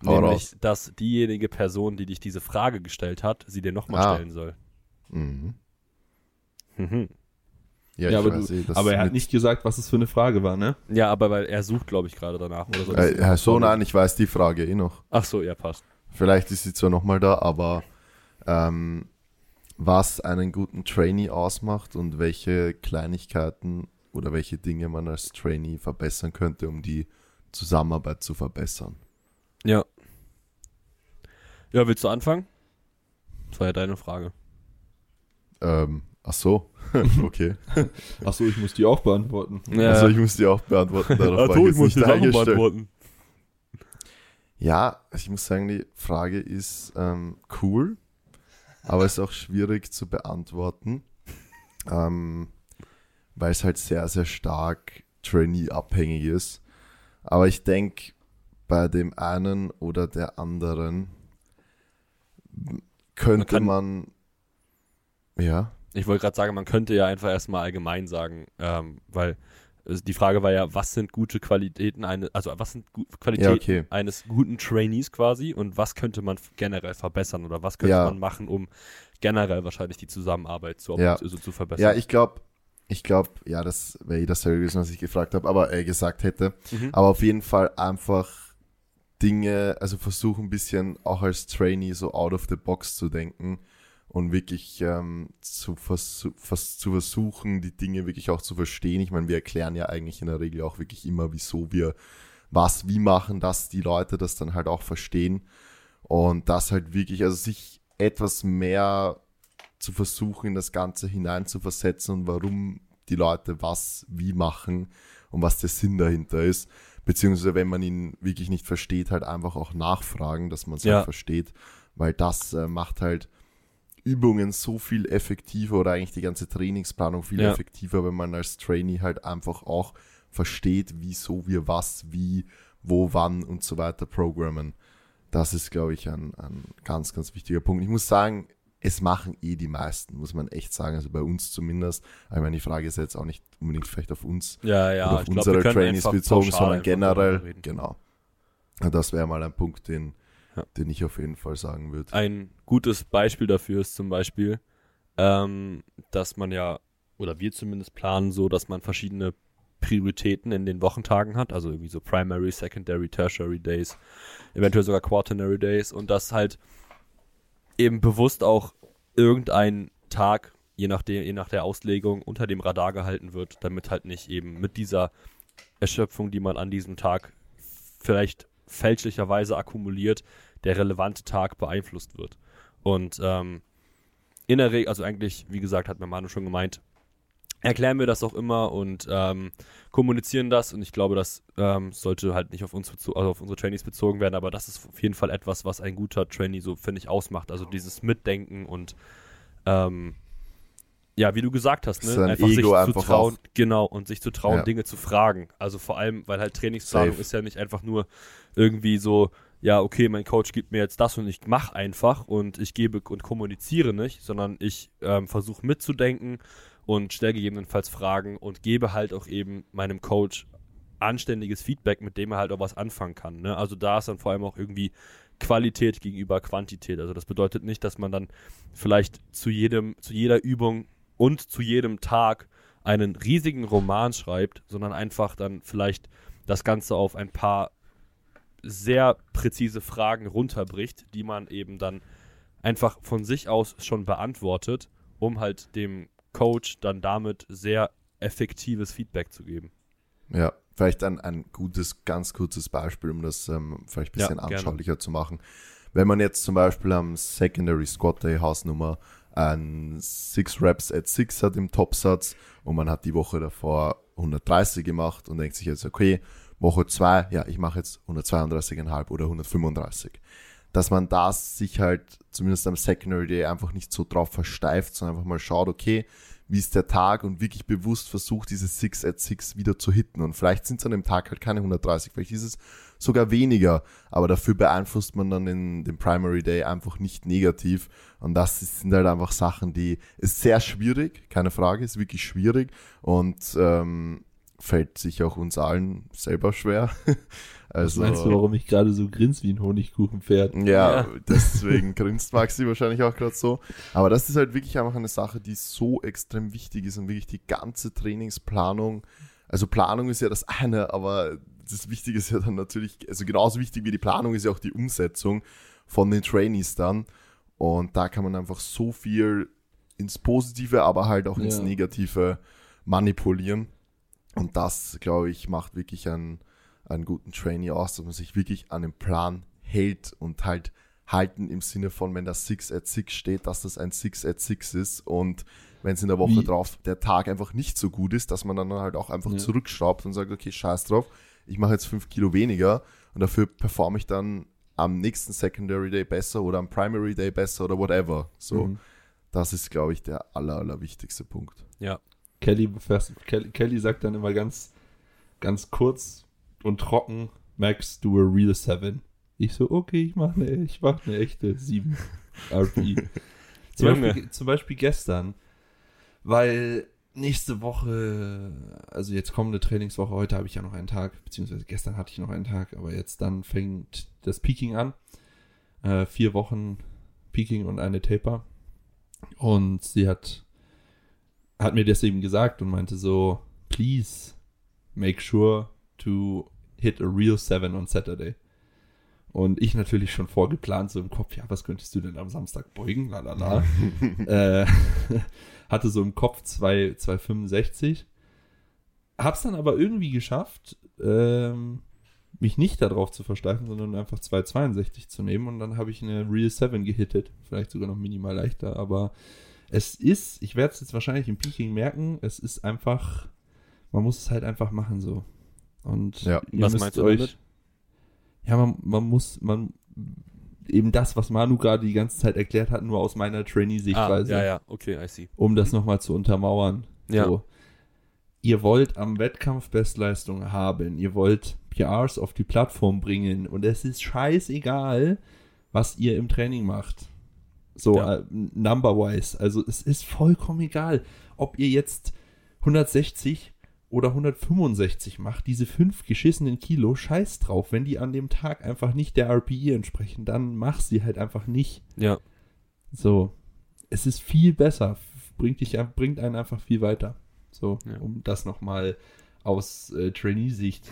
Hau nämlich, raus. dass diejenige Person, die dich diese Frage gestellt hat, sie dir nochmal Ah. stellen soll. mhm. Mhm. Ja, Ja, ich aber weiß das Aber er hat nicht gesagt, was es für eine Frage war, ne? Ja, aber weil er sucht, glaube ich, gerade danach. Oder so. Äh, Herr so, nein, ich weiß die Frage eh noch. Ach so, ja, passt. Vielleicht ist sie zwar nochmal da, aber ähm, was einen guten Trainee ausmacht und welche Kleinigkeiten oder welche Dinge man als Trainee verbessern könnte, um die Zusammenarbeit zu verbessern. Ja. Ja, willst du anfangen? Das war ja deine Frage. Ähm, ach so, okay. Achso, ich muss die auch beantworten. Ja. Also ich muss die auch beantworten, darauf war ich jetzt nicht eingestellt. Ja, ich muss sagen, die Frage ist ähm, cool, aber ist auch schwierig zu beantworten, ähm, weil es halt sehr, sehr stark Trainee-abhängig ist. Aber ich denke, bei dem einen oder der anderen könnte Man man, ja, Ich wollte gerade sagen, man könnte ja einfach erstmal allgemein sagen, ähm, weil also die Frage war ja, was sind gute Qualitäten eines, also was sind gu Qualitäten Ja, okay. eines guten Trainees quasi und was könnte man generell verbessern oder was könnte Ja. man machen, um generell wahrscheinlich die Zusammenarbeit zu, Ja. also zu verbessern. ja, ich glaube, ich glaube, ja, das wäre dasselbe gewesen, was ich gefragt habe, aber äh, gesagt hätte. Mhm. Aber auf jeden Fall einfach Dinge, also versuchen ein bisschen auch als Trainee so out of the box zu denken und wirklich ähm, zu, versu vers zu versuchen, die Dinge wirklich auch zu verstehen. Ich meine, wir erklären ja eigentlich in der Regel auch wirklich immer, wieso wir was wie machen, dass die Leute das dann halt auch verstehen und das halt wirklich, also sich etwas mehr zu versuchen, in das Ganze hinein zu versetzen und warum die Leute was wie machen und was der Sinn dahinter ist. Beziehungsweise, wenn man ihn wirklich nicht versteht, halt einfach auch nachfragen, dass man es Ja. halt versteht, weil das äh, macht halt Übungen so viel effektiver oder eigentlich die ganze Trainingsplanung viel Ja. effektiver, wenn man als Trainee halt einfach auch versteht, wieso wir was, wie, wo, wann und so weiter programmen. Das ist, glaube ich, ein, ein ganz, ganz wichtiger Punkt. Ich muss sagen, es machen eh die meisten, muss man echt sagen. Also bei uns zumindest. Ich meine, die Frage ist jetzt auch nicht unbedingt vielleicht auf uns ja, ja, oder auf glaub, unsere können Trainees bezogen, sondern generell. Genau. Ja, Das wäre mal ein Punkt, den, Ja. den ich auf jeden Fall sagen würde. Ein gutes Beispiel dafür ist zum Beispiel, ähm, dass man ja, oder wir zumindest planen so, dass man verschiedene Prioritäten in den Wochentagen hat, also irgendwie so Primary, Secondary, Tertiary Days, eventuell sogar Quaternary Days und dass halt eben bewusst auch irgendein Tag, je nachdem, je nach der Auslegung, unter dem Radar gehalten wird, damit halt nicht eben mit dieser Erschöpfung, die man an diesem Tag vielleicht fälschlicherweise akkumuliert, der relevante Tag beeinflusst wird. Und ähm, in der Regel, also eigentlich, wie gesagt, hat mir Manu schon gemeint, erklären wir das auch immer und ähm, kommunizieren das und ich glaube, das ähm, sollte halt nicht auf uns also auf unsere Trainees bezogen werden, aber das ist auf jeden Fall etwas, was ein guter Trainee so, finde ich, ausmacht. Also dieses Mitdenken und ähm, ja, wie du gesagt hast, ne? Einfach Ego sich zu einfach trauen, auch. genau, und sich zu trauen, Ja. Dinge zu fragen. Also vor allem, weil halt Trainingsplanung Safe. ist ja nicht einfach nur irgendwie so, ja, okay, mein Coach gibt mir jetzt das und ich mache einfach und ich gebe und kommuniziere nicht, sondern ich ähm, versuche mitzudenken und stelle gegebenenfalls Fragen und gebe halt auch eben meinem Coach anständiges Feedback, mit dem er halt auch was anfangen kann. Ne? Also da ist dann vor allem auch irgendwie Qualität gegenüber Quantität. Also das bedeutet nicht, dass man dann vielleicht zu jedem, zu jeder Übung und zu jedem Tag einen riesigen Roman schreibt, sondern einfach dann vielleicht das Ganze auf ein paar sehr präzise Fragen runterbricht, die man eben dann einfach von sich aus schon beantwortet, um halt dem Coach dann damit sehr effektives Feedback zu geben. Ja, vielleicht ein, ein gutes, ganz kurzes Beispiel, um das ähm, vielleicht ein Ja, bisschen gerne. anschaulicher zu machen. Wenn man jetzt zum Beispiel am Secondary Squat Day Hausnummer ein 6 Reps at 6 hat im Topsatz und man hat die Woche davor 130 gemacht und denkt sich jetzt, okay, Woche 2, ja, ich mache jetzt 132,5 oder 135. Dass man das sich halt zumindest am Secondary Day einfach nicht so drauf versteift, sondern einfach mal schaut, okay, wie ist der Tag und wirklich bewusst versucht, diese 6 at 6 wieder zu hitten. Und vielleicht sind es an dem Tag halt keine 130, vielleicht ist es sogar weniger, aber dafür beeinflusst man dann den, den Primary Day einfach nicht negativ. Und das sind halt einfach Sachen, die ist sehr schwierig, keine Frage, ist wirklich schwierig. Und ähm, fällt sich auch uns allen selber schwer. also, Was meinst du, warum ich gerade so grins wie ein Honigkuchenpferd? ja, Ja. deswegen grinst Maxi wahrscheinlich auch gerade so. Aber das ist halt wirklich einfach eine Sache, die so extrem wichtig ist und wirklich die ganze Trainingsplanung. Also Planung ist ja das eine, aber das Wichtige ist ja dann natürlich, also genauso wichtig wie die Planung ist ja auch die Umsetzung von den Trainees dann. Und da kann man einfach so viel ins Positive, aber halt auch ins Ja. Negative manipulieren. Und das, glaube ich, macht wirklich einen, einen guten Trainee aus, dass man sich wirklich an den Plan hält und halt halten im Sinne von, wenn das 6 at 6 steht, dass das ein 6 at 6 ist und wenn es in der Woche Wie- drauf der Tag einfach nicht so gut ist, dass man dann halt auch einfach Ja. zurückschraubt und sagt, okay, scheiß drauf, ich mache jetzt 5 Kilo weniger und dafür performe ich dann am nächsten Secondary Day besser oder am Primary Day besser oder whatever. So, Mhm. das ist, glaube ich, der aller, aller wichtigste Punkt. Ja. Kelly, Kelly, Kelly sagt dann immer ganz, ganz kurz und trocken, Max, do a real 7. Ich so, okay, ich mache eine, ich mach eine echte 7 RP. zum, Junge. Beispiel, zum Beispiel gestern, weil nächste Woche, also jetzt kommende Trainingswoche, heute habe ich ja noch einen Tag, beziehungsweise gestern hatte ich noch einen Tag, aber jetzt dann fängt das Peaking an. Äh, vier Wochen Peaking und eine Taper. Und sie hat hat mir das eben gesagt und meinte so, please make sure to hit a real seven on Saturday. Und ich natürlich schon vorgeplant, so im Kopf, ja, was könntest du denn am Samstag beugen? Lalala. äh, hatte so im Kopf 2 265. Hab's dann aber irgendwie geschafft, ähm, mich nicht darauf zu versteifen, sondern einfach 262 zu nehmen. Und dann habe ich eine Real 7 gehittet. Vielleicht sogar noch minimal leichter, aber es ist, ich werde es jetzt wahrscheinlich im Peaking merken, es ist einfach, man muss es halt einfach machen so. Und Ja. ihr Was müsst meinst du damit? Ja, man, man muss, man eben das, was Manu gerade die ganze Zeit erklärt hat, nur aus meiner Ah, Trainee-Sichtweise, ja, ja, okay, I see. um das nochmal zu untermauern. Ja. So. Ihr wollt am Wettkampf Bestleistung haben, ihr wollt PRs auf die Plattform bringen und es ist scheißegal, was ihr im Training macht. So, Ja. äh, number-wise. Also es ist vollkommen egal, ob ihr jetzt 160 oder 165 macht, diese fünf geschissenen Kilo, scheiß drauf. Wenn die an dem Tag einfach nicht der RPE entsprechen, dann mach sie halt einfach nicht. Ja, So, es ist viel besser, bringt, dich, bringt einen einfach viel weiter. So, Ja. um das nochmal aus äh, Trainee-Sicht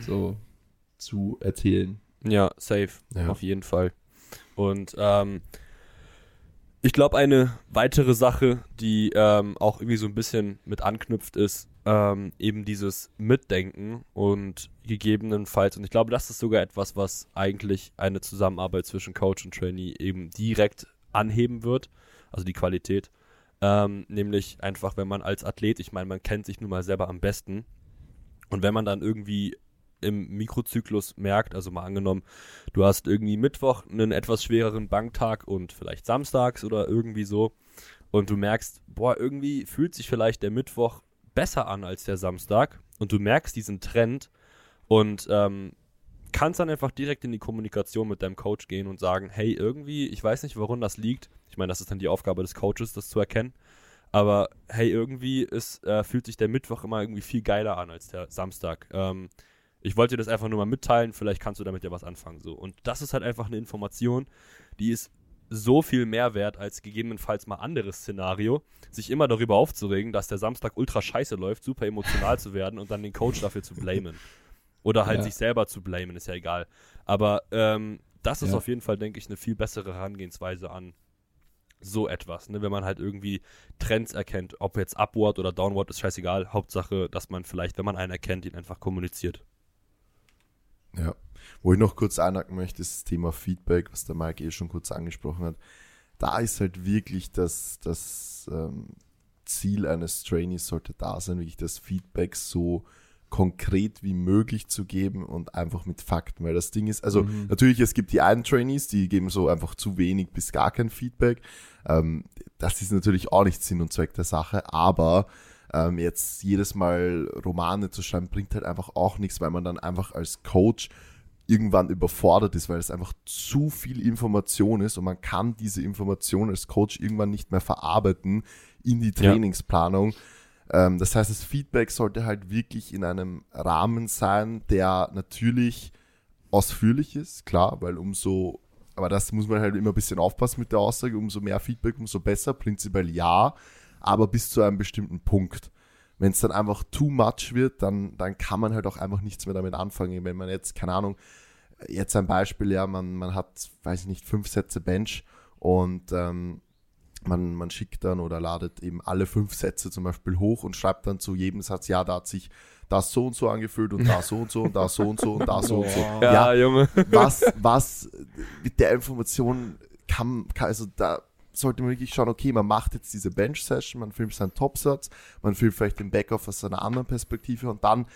so zu erzählen. ja, safe, Ja. auf jeden Fall. Und ähm, ich glaube, eine weitere Sache, die ähm, auch irgendwie so ein bisschen mit anknüpft, ist ähm, eben dieses Mitdenken und gegebenenfalls, und ich glaube, das ist sogar etwas, was eigentlich eine Zusammenarbeit zwischen Coach und Trainee eben direkt anheben wird, also die Qualität. Ähm, nämlich einfach, wenn man als Athlet, ich meine, man kennt sich nun mal selber am besten, und wenn man dann irgendwie im Mikrozyklus merkt, also mal angenommen, du hast irgendwie Mittwoch einen etwas schwereren Banktag und vielleicht samstags oder irgendwie so und du merkst, boah, irgendwie fühlt sich vielleicht der Mittwoch besser an als der Samstag und du merkst diesen Trend und ähm, kannst dann einfach direkt in die Kommunikation mit deinem Coach gehen und sagen, hey, irgendwie, ich weiß nicht, woran das liegt. Ich meine, das ist dann die Aufgabe des Coaches, das zu erkennen. Aber hey, irgendwie ist, äh, fühlt sich der Mittwoch immer irgendwie viel geiler an als der Samstag. Ähm, ich wollte dir das einfach nur mal mitteilen, vielleicht kannst du damit ja was anfangen. So. Und das ist halt einfach eine Information, die ist so viel mehr wert als gegebenenfalls mal anderes Szenario, sich immer darüber aufzuregen, dass der Samstag ultra scheiße läuft, super emotional zu werden und dann den Coach dafür zu blamen. Oder halt Ja. sich selber zu blamen, ist ja egal. Aber ähm, das ist Ja. auf jeden Fall, denke ich, eine viel bessere Herangehensweise an so etwas, ne? wenn man halt irgendwie Trends erkennt, ob jetzt Upward oder Downward, ist scheißegal. Hauptsache, dass man vielleicht, wenn man einen erkennt, ihn einfach kommuniziert. Ja. Wo ich noch kurz einhaken möchte, ist das Thema Feedback, was der Mike eh schon kurz angesprochen hat. Da ist halt wirklich das, das ähm, Ziel eines Trainees sollte da sein, wirklich das Feedback so konkret wie möglich zu geben und einfach mit Fakten, weil das Ding ist, also Mhm. natürlich, es gibt die einen Trainees, die geben so einfach zu wenig bis gar kein Feedback. Ähm, das ist natürlich auch nicht Sinn und Zweck der Sache, aber ähm, jetzt jedes Mal Romane zu schreiben, bringt halt einfach auch nichts, weil man dann einfach als Coach irgendwann überfordert ist, weil es einfach zu viel Information ist und man kann diese Information als Coach irgendwann nicht mehr verarbeiten in die Ja. Trainingsplanung. Ähm, das heißt, das Feedback sollte halt wirklich in einem Rahmen sein, der natürlich ausführlich ist, klar, weil umso, aber das muss man halt immer ein bisschen aufpassen mit der Aussage, umso mehr Feedback, umso besser, prinzipiell ja, aber bis zu einem bestimmten Punkt. Wenn es dann einfach too much wird, dann, dann kann man halt auch einfach nichts mehr damit anfangen. Wenn man jetzt, keine Ahnung, jetzt ein Beispiel, ja, man, man hat, weiß ich nicht, fünf Sätze Bench und ähm, man, man schickt dann oder ladet eben alle fünf Sätze zum Beispiel hoch und schreibt dann zu jedem Satz, ja, da hat sich das so und so angefühlt und da so und so und da so und so und da so und so. Ja, Junge. was, was mit der Information kann, kann, also da sollte man wirklich schauen, okay, man macht jetzt diese Bench-Session, man filmt seinen Topsatz, man filmt vielleicht den Backoff aus einer anderen Perspektive und dann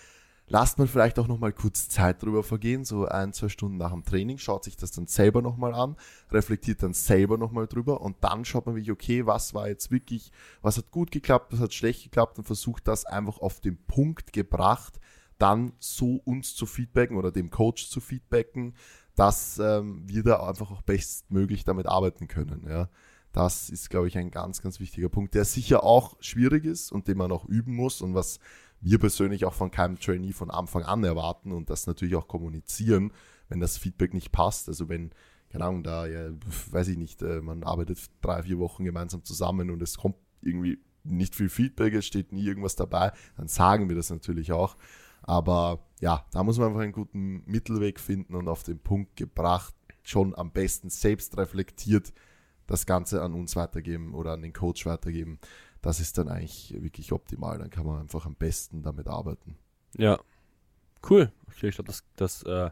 lasst man vielleicht auch nochmal kurz Zeit drüber vergehen, so ein, zwei Stunden nach dem Training, schaut sich das dann selber nochmal an, reflektiert dann selber nochmal drüber und dann schaut man wirklich, okay, was war jetzt wirklich, was hat gut geklappt, was hat schlecht geklappt und versucht das einfach auf den Punkt gebracht, dann so uns zu feedbacken oder dem Coach zu feedbacken, dass ähm, wir da einfach auch bestmöglich damit arbeiten können. Ja. Das ist, glaube ich, ein ganz, ganz wichtiger Punkt, der sicher auch schwierig ist und den man auch üben muss und was wir persönlich auch von keinem Trainee von Anfang an erwarten und das natürlich auch kommunizieren, wenn das Feedback nicht passt. Also wenn, keine Ahnung, da, ja, weiß ich nicht, äh, man arbeitet drei, vier Wochen gemeinsam zusammen und es kommt irgendwie nicht viel Feedback, es steht nie irgendwas dabei, dann sagen wir das natürlich auch. Aber ja, da muss man einfach einen guten Mittelweg finden und auf den Punkt gebracht, schon am besten selbst reflektiert das Ganze an uns weitergeben oder an den Coach weitergeben. Das ist dann eigentlich wirklich optimal. Dann kann man einfach am besten damit arbeiten. Ja. Cool. Okay, ich glaube, das, das äh,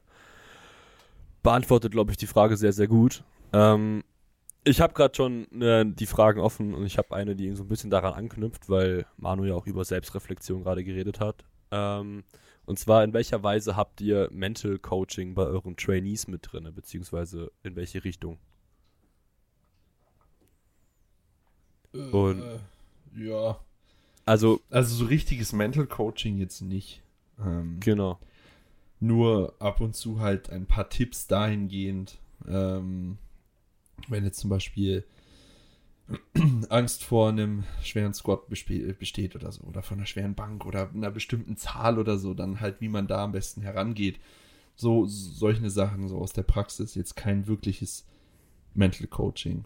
beantwortet, glaube ich, die Frage sehr, sehr gut. Ähm, ich habe gerade schon äh, die Fragen offen und ich habe eine, die so ein bisschen daran anknüpft, weil Manu ja auch über Selbstreflexion gerade geredet hat. Ähm, und zwar, in welcher Weise habt ihr Mental Coaching bei euren Trainees mit drin, beziehungsweise in welche Richtung? Und Äh, ja. also, Also so richtiges Mental Coaching jetzt nicht. Ähm, genau. nur ab und zu halt ein paar Tipps dahingehend, ähm, wenn jetzt zum Beispiel Angst vor einem schweren Squat besteht oder so, oder von einer schweren Bank oder einer bestimmten Zahl oder so, dann halt, wie man da am besten herangeht. So, solche Sachen, so aus der Praxis, jetzt kein wirkliches Mental Coaching.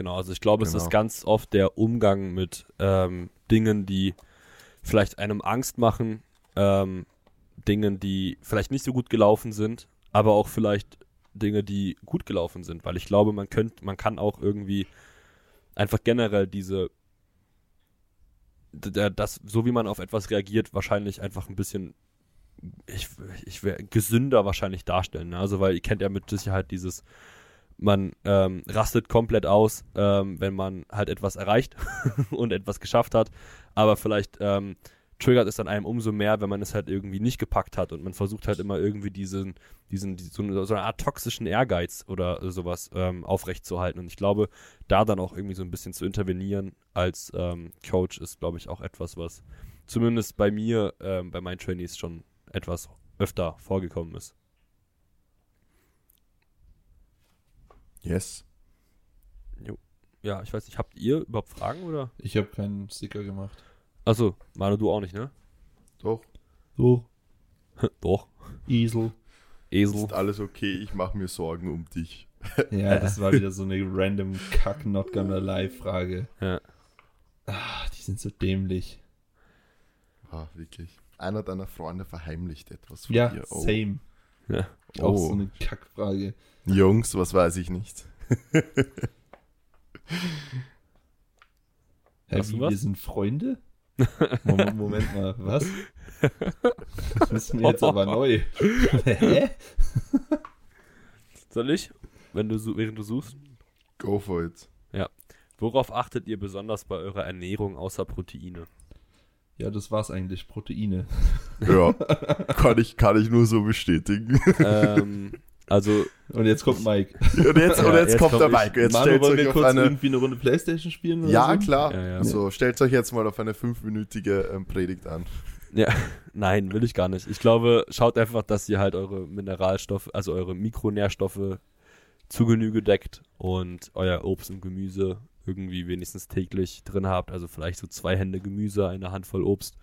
Genau, also ich glaube, es Genau. ist ganz oft der Umgang mit ähm, Dingen, die vielleicht einem Angst machen, ähm, Dingen, die vielleicht nicht so gut gelaufen sind, aber auch vielleicht Dinge, die gut gelaufen sind, weil ich glaube, man könnte, man kann auch irgendwie einfach generell diese das, so wie man auf etwas reagiert, wahrscheinlich einfach ein bisschen ich, ich wär, gesünder wahrscheinlich darstellen. Ne? Also, weil ihr kennt ja mit Sicherheit dieses, man ähm, rastet komplett aus, ähm, wenn man halt etwas erreicht und etwas geschafft hat, aber vielleicht ähm, triggert es dann einem umso mehr, wenn man es halt irgendwie nicht gepackt hat und man versucht halt immer irgendwie diesen, diesen, die- so, eine, so eine Art toxischen Ehrgeiz oder sowas ähm, aufrechtzuerhalten. Und ich glaube, da dann auch irgendwie so ein bisschen zu intervenieren als ähm, Coach ist, glaube ich, auch etwas, was zumindest bei mir, ähm, bei meinen Trainees schon etwas öfter vorgekommen ist. Yes. Ja, ich weiß nicht, habt ihr überhaupt Fragen oder? Ich habe keinen Sticker gemacht. Achso, Manu, du auch nicht, ne? Doch. So, Doch. Esel. Esel. Ist alles okay, ich mache mir Sorgen um dich. Ja, das war wieder so eine random Kack Not Gonna Lie Frage. Ja. Ah, die sind so dämlich. Ah, wirklich. Einer deiner Freunde verheimlicht etwas von Ja, dir. Oh. same. ja. Auch so Oh. eine Kackfrage. Jungs, was weiß ich nicht. Hä, Hast du wie, was? wir sind Freunde? Moment, Moment mal, was? Das wissen wir jetzt aber neu. Hä? Soll ich? Wenn du, während du suchst. Go for it. Worauf achtet ihr besonders bei eurer Ernährung außer Proteine? Ja, das war's eigentlich. Proteine. Ja, kann ich, kann ich nur so bestätigen. ähm, also, Und jetzt kommt Mike. Und jetzt, und Ja, jetzt, jetzt kommt komm der ich. Mike. Jetzt Manu, stellt wollen euch wir auf kurz eine. irgendwie eine Runde Playstation spielen? Oder Ja, so? klar. Ja, ja. Also stellt euch jetzt mal auf eine fünfminütige ähm, Predigt an. ja, nein, will ich gar nicht. Ich glaube, schaut einfach, dass ihr halt eure Mineralstoffe, also eure Mikronährstoffe zu Genüge deckt und euer Obst und Gemüse irgendwie wenigstens täglich drin habt. Also vielleicht so zwei Hände Gemüse, eine Handvoll Obst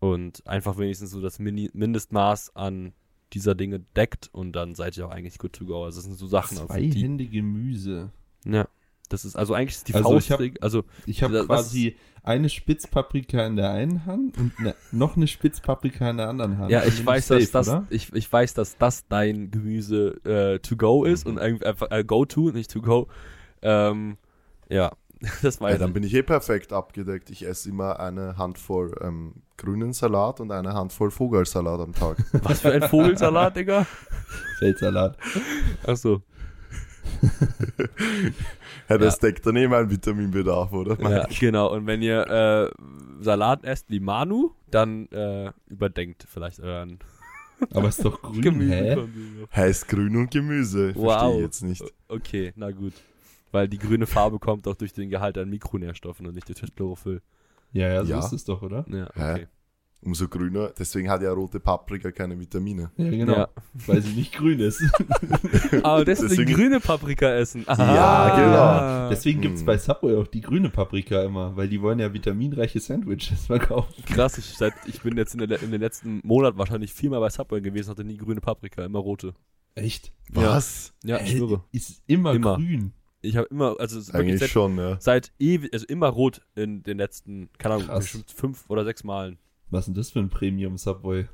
und einfach wenigstens so das Mini Mindestmaß an dieser Dinge deckt und dann seid ihr auch eigentlich good to go. Also das sind so Sachen, auf Zwei die, Hände Gemüse. ja, das ist also eigentlich ist die Also Faustregel, also Ich habe quasi eine Spitzpaprika in der einen Hand und ne, noch eine Spitzpaprika in der anderen Hand. Ja, ich bin weiß, safe, dass das, ich, ich weiß, dass das dein Gemüse äh, to go ist und irgendwie einfach äh, go to, nicht to go. Ähm, ja, das weiß Ja, dann bin ich eh perfekt abgedeckt. Ich esse immer eine Handvoll ähm, grünen Salat und eine Handvoll Vogelsalat am Tag. Was für ein Vogelsalat, Digga? Feldsalat. Ach so. ja, das deckt dann eh meinen Vitaminbedarf, oder? Ja, genau. Und wenn ihr äh, Salat esst wie Manu, dann äh, überdenkt vielleicht euren Aber ist doch grün, hä? Gemüsekonsum. Heißt Grün und Gemüse. Verstehe Wow. ich jetzt nicht. Okay, na gut. Weil die grüne Farbe kommt auch durch den Gehalt an Mikronährstoffen und nicht durch das Chlorophyll. Ja, ja, so Ja. ist es doch, oder? Ja, Hä? okay. Umso grüner. Deswegen hat ja rote Paprika keine Vitamine. Ja, genau. Ja. Weil sie nicht grün ist. Aber deswegen, Deswegen- grüne Paprika essen. Ja, genau. Deswegen gibt's Hm. bei Subway auch die grüne Paprika immer, weil die wollen ja vitaminreiche Sandwiches verkaufen. Krass, ich, seit, ich bin jetzt in, der, in den letzten Monat wahrscheinlich viermal bei Subway gewesen, hatte nie grüne Paprika, immer rote. Echt? Was? Ja, ich Hä? schwöre. Ist immer, Immer. grün. Ich habe immer, also es ist wirklich Eigentlich seit, schon, ja. seit ewig, also immer rot in den letzten, keine Ahnung, bestimmt fünf oder sechs Malen. Was ist denn das für ein Premium Subway?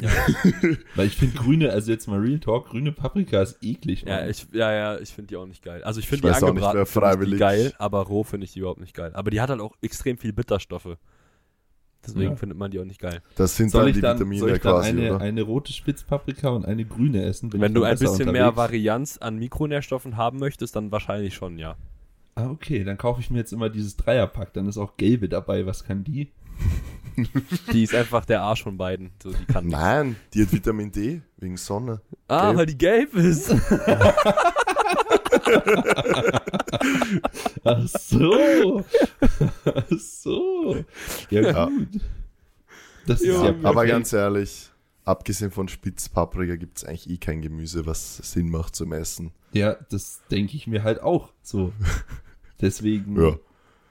Ja. Weil ich finde grüne, also jetzt mal Real Talk, grüne Paprika ist eklig. Ja, Mann. ich, ja, ja, ich finde die auch nicht geil. Also ich finde die nicht, angebraten ich die geil, aber roh finde ich die überhaupt nicht geil. Aber die hat halt auch extrem viel Bitterstoffe. Deswegen Ja. findet man die auch nicht geil. Das sind soll dann ich die dann, Vitamine soll ich dann quasi, eine, oder? eine rote Spitzpaprika und eine grüne essen? bin Wenn ich du ein bisschen mehr unterwegs? Varianz an Mikronährstoffen haben möchtest, dann wahrscheinlich schon, ja. Ah, okay, dann kaufe ich mir jetzt immer dieses Dreierpack, dann ist auch gelbe dabei. Was kann die? Die ist einfach der Arsch von beiden. So, die. Nein, die hat Vitamin D wegen Sonne. Ah, Gelb. weil die gelb ist. Ach so. Ach so. Ja, Ja. gut. Das ist Ja, aber perfekt. Ganz ehrlich, abgesehen von Spitzpaprika gibt es eigentlich eh kein Gemüse, was Sinn macht zum Essen. Ja, das denke ich mir halt auch so. Deswegen Ja,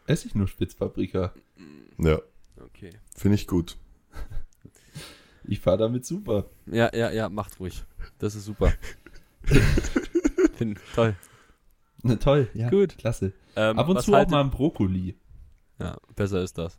esse ich nur Spitzpaprika. ja, Okay. finde ich gut. Ich fahre damit super. Ja, ja, ja, macht ruhig. Das ist super. Find, toll. Na toll, ja. Gut. Klasse. Ähm, Ab und zu auch mal ein Brokkoli. Ja, besser ist das.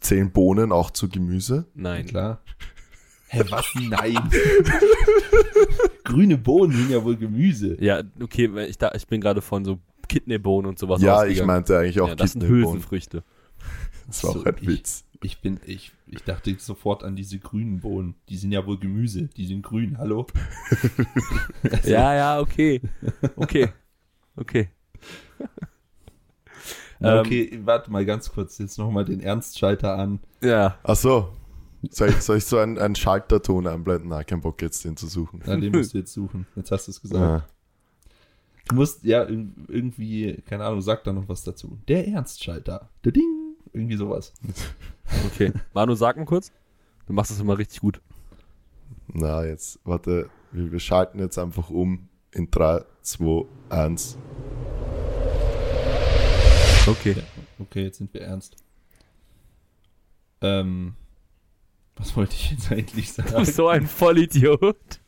Zehn Bohnen auch zu Gemüse. Nein. Klar. Hä, was? Nein. Grüne Bohnen sind ja wohl Gemüse. Ja, okay, weil ich, da, ich bin gerade von so Kidneybohnen und sowas ja, ich meinte eigentlich auch ja, das sind Kidneybohnen. Hülsenfrüchte. Das war So, auch ein ich- Witz. Ich bin, ich, ich dachte sofort an diese grünen Bohnen. Die sind ja wohl Gemüse. Die sind grün, hallo? Also, Ja, ja, okay. Okay. Okay. Na, Ähm, okay, warte mal ganz kurz. Jetzt nochmal den Ernstschalter an. Ja. Ach so. Soll ich, soll ich so einen, einen Schalterton einblenden? Na, kein Bock jetzt den zu suchen. Na, den musst du jetzt suchen. Jetzt hast du es gesagt. Ja. Du musst, ja, ir- irgendwie, keine Ahnung, sag da noch was dazu. Der Ernstschalter. Der Ding. Irgendwie sowas. Okay. Manu, sag mal kurz. Du machst das immer richtig gut. Na, jetzt, warte, wir, wir schalten jetzt einfach um in 3, 2, 1. Okay. Okay, jetzt sind wir ernst. Ähm, was wollte ich jetzt eigentlich Du sagen? bist so ein Vollidiot.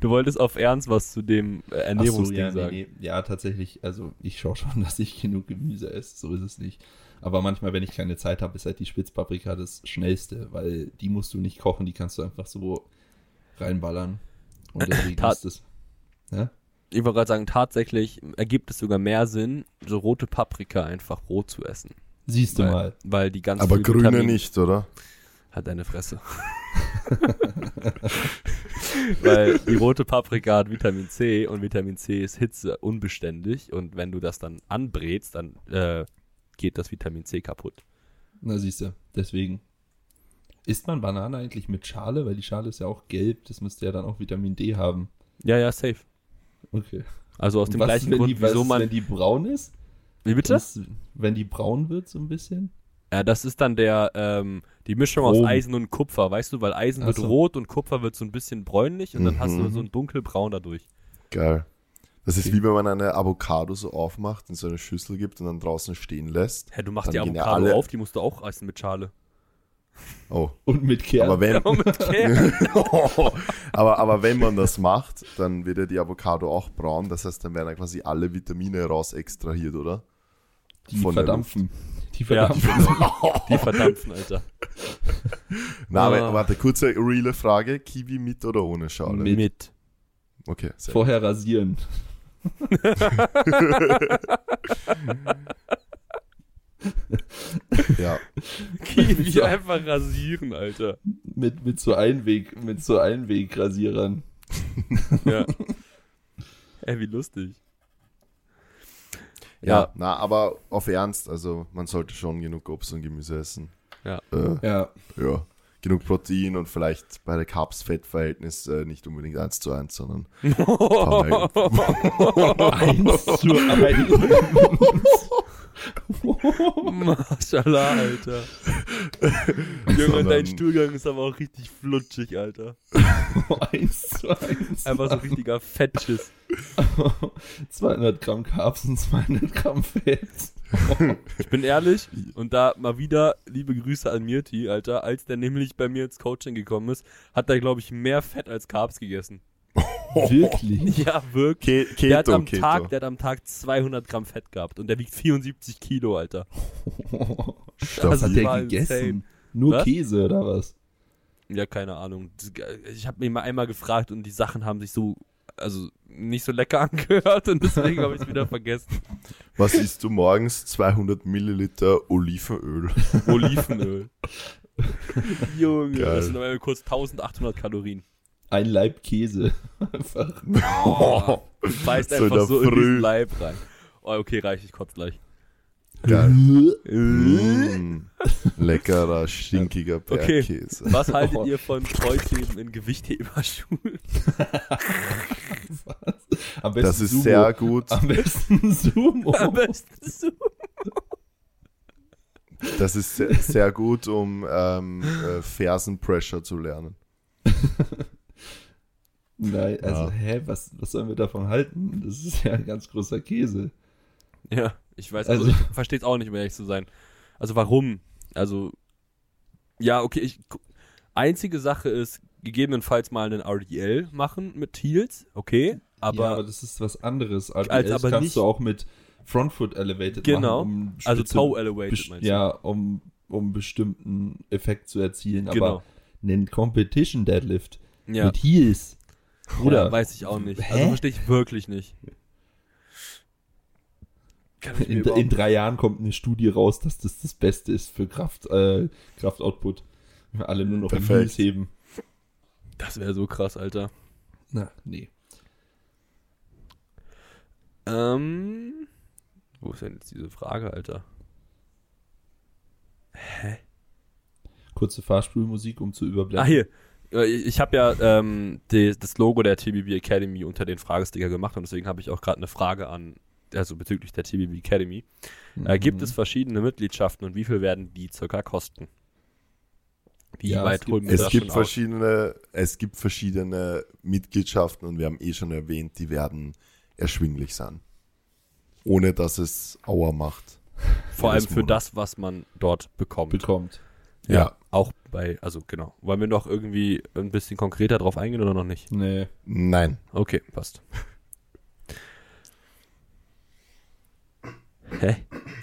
Du wolltest auf Ernst was zu dem äh, Ach so, Ernährungsding ja, nee, sagen. nee. ja, tatsächlich, also ich schaue schon, dass ich genug Gemüse esse, so ist es nicht. Aber manchmal, wenn ich keine Zeit habe, ist halt die Spitzpaprika das Schnellste, weil die musst du nicht kochen, die kannst du einfach so reinballern. Und deswegen ist das. Ja? Ich wollte gerade sagen, tatsächlich ergibt es sogar mehr Sinn, so rote Paprika einfach roh zu essen. Siehst du weil, mal. Weil die ganz Aber grüne Vitamin- nicht, oder? Hat eine Fresse. Weil die rote Paprika hat Vitamin C und Vitamin C ist Hitze unbeständig und wenn du das dann anbrätst, dann äh, geht das Vitamin C kaputt. Na, siehst du, deswegen. Isst man Banane eigentlich mit Schale? Weil die Schale ist ja auch gelb, das müsste ja dann auch Vitamin D haben. Ja, ja, safe. Okay. Also aus dem was gleichen Grund, die, was wieso ist, man. wenn die braun ist? Wie bitte? Das, wenn die braun wird, so ein bisschen? Ja, das ist dann der, ähm, die Mischung aus Chrom. Eisen und Kupfer, weißt du, weil Eisen Ach wird so. rot und Kupfer wird so ein bisschen bräunlich und dann hast du Mhm. so ein dunkelbraun dadurch. Geil. Das ist wie wenn man eine Avocado so aufmacht, in so eine Schüssel gibt und dann draußen stehen lässt. Hä, du machst die Avocado alle- auf, die musst du auch essen mit Schale. Oh. Und mit Kern. Aber wenn, Ja, mit Kern. aber, aber wenn man das macht, dann wird ja die Avocado auch braun. Das heißt, dann werden ja quasi alle Vitamine raus extrahiert, oder? die von der verdampfen. Die Ja. verdampfen. Die verdampfen, Alter. Na, aber, Ah. warte, kurze, reale Frage. Kiwi mit oder ohne Schale? Mit. Mit. Okay, sehr Vorher rasieren. Ja. Kiwi einfach rasieren, Alter. Mit, mit so Einweg, mit so Einwegrasierern. Ja. Ey, wie lustig. ja. Ja. na, aber auf Ernst, also man sollte schon genug Obst und Gemüse essen. Ja. Äh, Ja. ja. Genug Protein und vielleicht bei der Carbs-Fett-Verhältnis äh, nicht unbedingt 1 zu 1, sondern Eins zu eins. Maschallah, Alter. Junge, dein Stuhlgang ist aber auch richtig flutschig, Alter. eins zu eins. Einfach so richtiger Fettschiss. 200 Gramm Carbs und 200 Gramm Fett. Ich bin ehrlich und da mal wieder liebe Grüße an Mirti, Alter. Als der nämlich bei mir ins Coaching gekommen ist, hat er, glaube ich, mehr Fett als Carbs gegessen. Wirklich? Ja, wirklich. Ke Der hat, Keto, am Keto. Tag, der hat am Tag 200 Gramm Fett gehabt und der wiegt 74 Kilo, Alter. Was hat der gegessen? insane. Nur Was? Käse oder was? Ja, keine Ahnung. Ich habe mich mal einmal gefragt und die Sachen haben sich so, also nicht so lecker angehört und deswegen habe ich es wieder vergessen. Was isst du morgens? 200 Milliliter Olivenöl. Olivenöl. Junge, Geil. das sind aber kurz 1800 Kalorien. Ein Laib Käse. Einfach. Oh, du beißt So in einfach so in Früh. diesen Leib rein. Oh, okay, reicht, ich kotze gleich. Geil. Äh. Mm. Leckerer, stinkiger Okay. Bergkäse. Was haltet ihr von Kreuzheben in Gewichtheberschulen? Am besten Das ist Sumo. sehr gut. Am besten Sumo. Am besten so. Das ist sehr, sehr gut, um ähm, äh, Fersenpressure zu lernen. Nein, also, Ja. hä, was, was sollen wir davon halten? Das ist ja ein ganz großer Käse. Ja, ich weiß, also, Also- ich verstehe es auch nicht, um ehrlich zu sein. Also warum? Also, ja, okay, ich, einzige Sache ist, gegebenenfalls mal einen RDL machen mit Heels, okay, aber, ja, aber das ist was anderes. Als RDLs aber kannst nicht- du auch mit Frontfoot Elevated Genau. machen. Um also Toe Elevated meinst du? Ja, um, um bestimmten Effekt zu erzielen. Genau. Aber einen Competition Deadlift Ja, mit Heels. Bruder, ja, weiß ich auch nicht. Hä? Also verstehe ich wirklich nicht. Kann ich in, in drei Jahren kommt eine Studie raus, dass das das Beste ist für Kraft, äh, Kraftoutput. Wenn wir alle nur noch Perfekt. Heben. das wäre so krass, Alter. Na, nee. Ähm, wo ist denn jetzt diese Frage, Alter? Kurze Fahrstuhlmusik, um zu überblenden. Ah, hier. Äh, Ich habe ja ähm, die, das Logo der TBB Academy unter den Fragesticker gemacht und deswegen habe ich auch gerade eine Frage an, also bezüglich der TBB Academy. Äh, gibt Mhm. es verschiedene Mitgliedschaften und wie viel werden die circa kosten? Wie Ja, es weit gibt- holen wir Es das gibt schon aus? verschiedene, es gibt verschiedene Mitgliedschaften und wir haben eh schon erwähnt, die werden erschwinglich sein. Ohne dass es Auer macht. Vor allem für Monat. das, was man dort bekommt. bekommt. Ja. Auch bei, also genau. Wollen wir noch irgendwie ein bisschen konkreter drauf eingehen oder noch nicht? Nee. Nein. Okay, passt. Hä?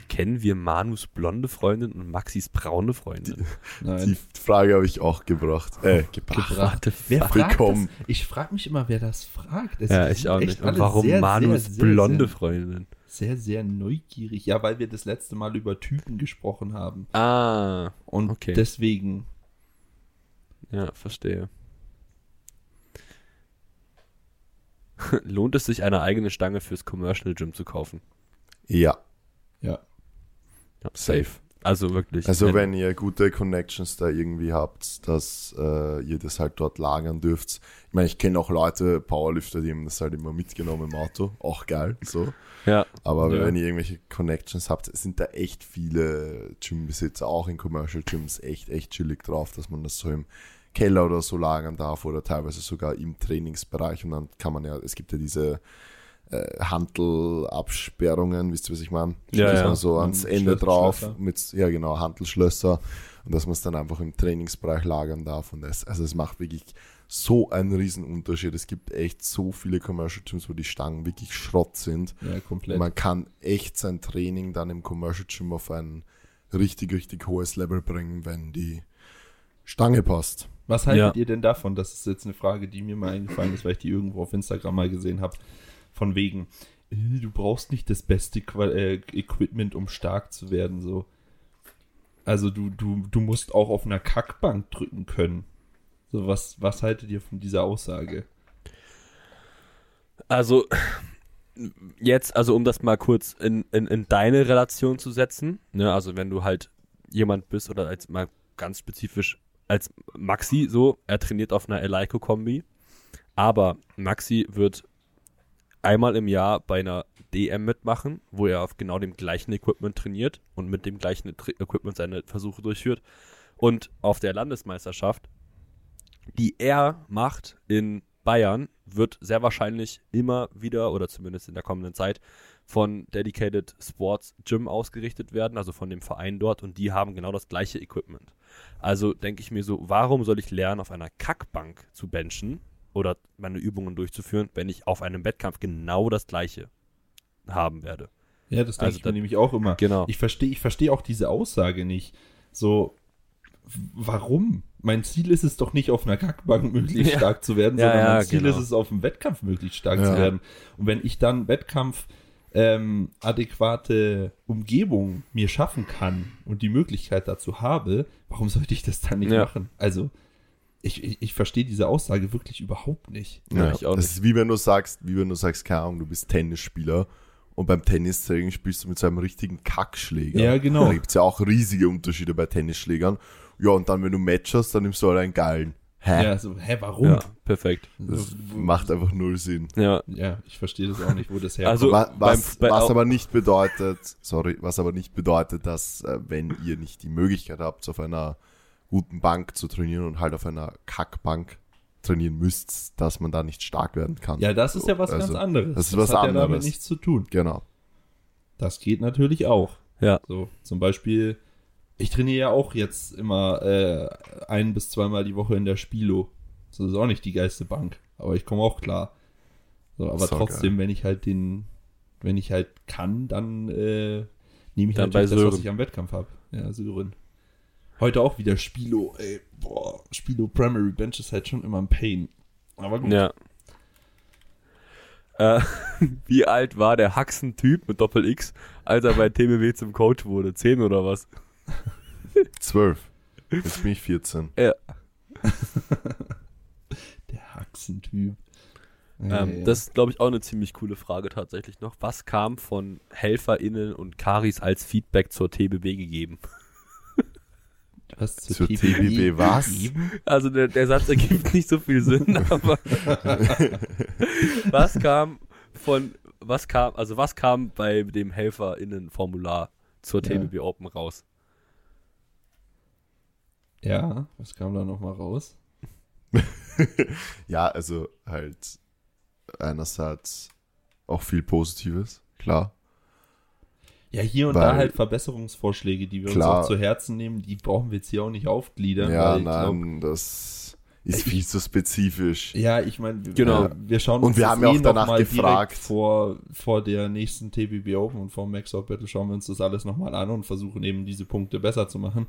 Kennen wir Manus blonde Freundin und Maxis braune Freundin? Nein. Die Frage habe ich auch gebracht. Äh, gebracht. Gebracht. Wer fragt das? Ich frage mich immer, wer das fragt. Es Ja, ich auch nicht. Und warum sehr, Manus sehr, sehr, blonde sehr, Freundin? Sehr, sehr neugierig. Ja, weil wir das letzte Mal über Typen gesprochen haben. Ah, Und Okay. deswegen. ja, verstehe. Lohnt es sich, eine eigene Stange fürs Commercial Gym zu kaufen? Ja. Ja. Ja, safe. Also wirklich. Also wenn ihr gute Connections da irgendwie habt, dass äh, ihr das halt dort lagern dürft. Ich meine, ich kenne auch Leute, Powerlifter, die haben das halt immer mitgenommen im Auto. Auch geil, so. Ja, Aber Ja. wenn ihr irgendwelche Connections habt, sind da echt viele Gymbesitzer, auch in Commercial Gyms, echt, echt chillig drauf, dass man das so im Keller oder so lagern darf oder teilweise sogar im Trainingsbereich. Und dann kann man ja, es gibt ja diese äh, Handelabsperrungen, wisst ihr, was ich meine? Ja, ja. so ans Ende drauf mit, ja genau, Handelschlösser und dass man es dann einfach im Trainingsbereich lagern darf und das, also es macht wirklich so einen riesen Unterschied. Es gibt echt so viele Commercial Gyms, wo die Stangen wirklich Schrott sind. Ja, komplett. Man kann echt sein Training dann im Commercial Gym auf ein richtig, richtig hohes Level bringen, wenn die Stange passt. Was haltet Ja. ihr denn davon? Das ist jetzt eine Frage, die mir mal eingefallen ist, weil ich die irgendwo auf Instagram mal gesehen habe. Von wegen, äh, du brauchst nicht das beste Qua äh, Equipment, um stark zu werden. So. Also du, du, du musst auch auf einer Kackbank drücken können. So, was, was haltet ihr von dieser Aussage? Also, jetzt, also um das mal kurz in, in, in deine Relation zu setzen, ne, also wenn du halt jemand bist oder als mal ganz spezifisch als Maxi so, er trainiert auf einer Eleiko-Kombi, aber Maxi wird einmal im Jahr bei einer DM mitmachen, wo er auf genau dem gleichen Equipment trainiert und mit dem gleichen Equipment seine Versuche durchführt. Und auf der Landesmeisterschaft, die er macht in Bayern, wird sehr wahrscheinlich immer wieder oder zumindest in der kommenden Zeit von Dedicated Sports Gym ausgerichtet werden, also von dem Verein dort und die haben genau das gleiche Equipment. Also denke ich mir so, warum soll ich lernen, auf einer Kackbank zu benchen oder meine Übungen durchzuführen, wenn ich auf einem Wettkampf genau das gleiche haben werde? Ja, das denke Also ich mir da- nämlich auch immer. Genau. Ich verstehe ich verstehe auch diese Aussage nicht. So, warum? Mein Ziel ist es doch nicht, auf einer Kackbank möglichst Ja. stark zu werden, Ja, sondern ja, mein Ziel genau. ist es, auf dem Wettkampf möglichst stark zu werden. Und wenn ich dann Wettkampf ähm, adäquate Umgebung mir schaffen kann und die Möglichkeit dazu habe, warum sollte ich das dann nicht machen? Also, ich, ich, ich verstehe diese Aussage wirklich überhaupt nicht. Ja, ich auch das nicht. ist wie wenn du sagst, wie wenn du sagst, keine Ahnung, du bist Tennisspieler und beim Tennistraining spielst du mit so einem richtigen Kackschläger. Ja, genau. Da gibt es ja auch riesige Unterschiede bei Tennisschlägern. Ja, und dann, wenn du Match hast, dann nimmst du halt einen geilen. Hä? Ja, so, hä, warum? Ja, perfekt. Das macht einfach null Sinn. Ja, Ja, ich verstehe das auch nicht, wo das herkommt. Also- Wa- was, beim- bei- was aber nicht bedeutet, sorry, was aber nicht bedeutet, dass äh, wenn ihr nicht die Möglichkeit habt, auf einer guten Bank zu trainieren und halt auf einer Kackbank trainieren müsst, dass man da nicht stark werden kann. Ja, das ist ja was Also, ganz anderes. das ist was hat ja damit anderes. nichts zu tun. Genau. Das geht natürlich auch. ja. So, zum Beispiel, ich trainiere ja auch jetzt immer äh, ein bis zweimal die Woche in der Spilo. Das ist auch nicht die geilste Bank, aber ich komme auch klar. So, aber So trotzdem, wenn ich halt den, wenn ich halt kann, dann äh, nehme ich Dann natürlich bei das, was ich am Wettkampf habe. Ja, Sören. Heute auch wieder Spilo, ey, boah, Spilo Primary Bench ist halt schon immer ein Pain. Aber gut. Ja. Äh, wie alt war der Haxen-Typ mit Doppel X, als er bei TBW zum Coach wurde? Zehn oder was? Zwölf. Jetzt bin ich 14. Der Haxentyp. Ja, Ähm, ja. Das ist, glaube ich, auch eine ziemlich coole Frage tatsächlich noch. Was kam von HelferInnen und Karis als Feedback zur TBW gegeben? Was zur TBB was? Also der, der Satz ergibt nicht so viel Sinn, aber was kam von, was kam, also was kam bei dem HelferInnen-Formular zur Ja. TBW Open raus? Ja, was kam da nochmal raus? Ja, also halt einerseits auch viel Positives, klar. Ja, hier und Weil- da halt Verbesserungsvorschläge, die wir Klar. uns auch zu Herzen nehmen, die brauchen wir jetzt hier auch nicht aufgliedern. Ja, weil ich nein, das ist Ich- viel zu spezifisch. Ja, ich meine, wir, Genau. wir, wir schauen Und uns wir das haben ja auch noch danach gefragt. Vor, vor der nächsten TBB Open und vor dem Max Out Battle schauen wir uns das alles nochmal an und versuchen eben diese Punkte besser zu machen.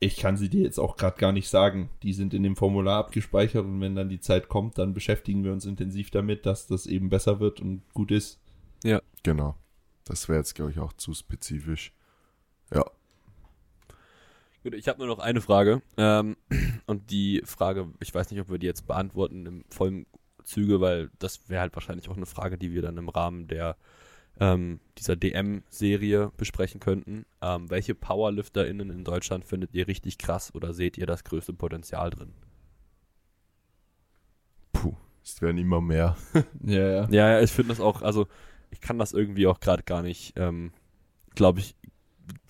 Ich kann sie dir jetzt auch gerade gar nicht sagen. Die sind in dem Formular abgespeichert und wenn dann die Zeit kommt, dann beschäftigen wir uns intensiv damit, dass das eben besser wird und gut ist. Genau. Das wäre jetzt, glaube ich, auch zu spezifisch. Ja. Gut, ich habe nur noch eine Frage. Ähm, und die Frage, ich weiß nicht, ob wir die jetzt beantworten im vollen Züge, weil das wäre halt wahrscheinlich auch eine Frage, die wir dann im Rahmen der ähm, dieser DM-Serie besprechen könnten. Ähm, welche PowerlifterInnen in Deutschland findet ihr richtig krass oder seht ihr das größte Potenzial drin? Puh. Es werden immer mehr. Ja, ja. Ja, ja, ich finde das auch, also ich kann das irgendwie auch gerade gar nicht, ähm, glaube ich,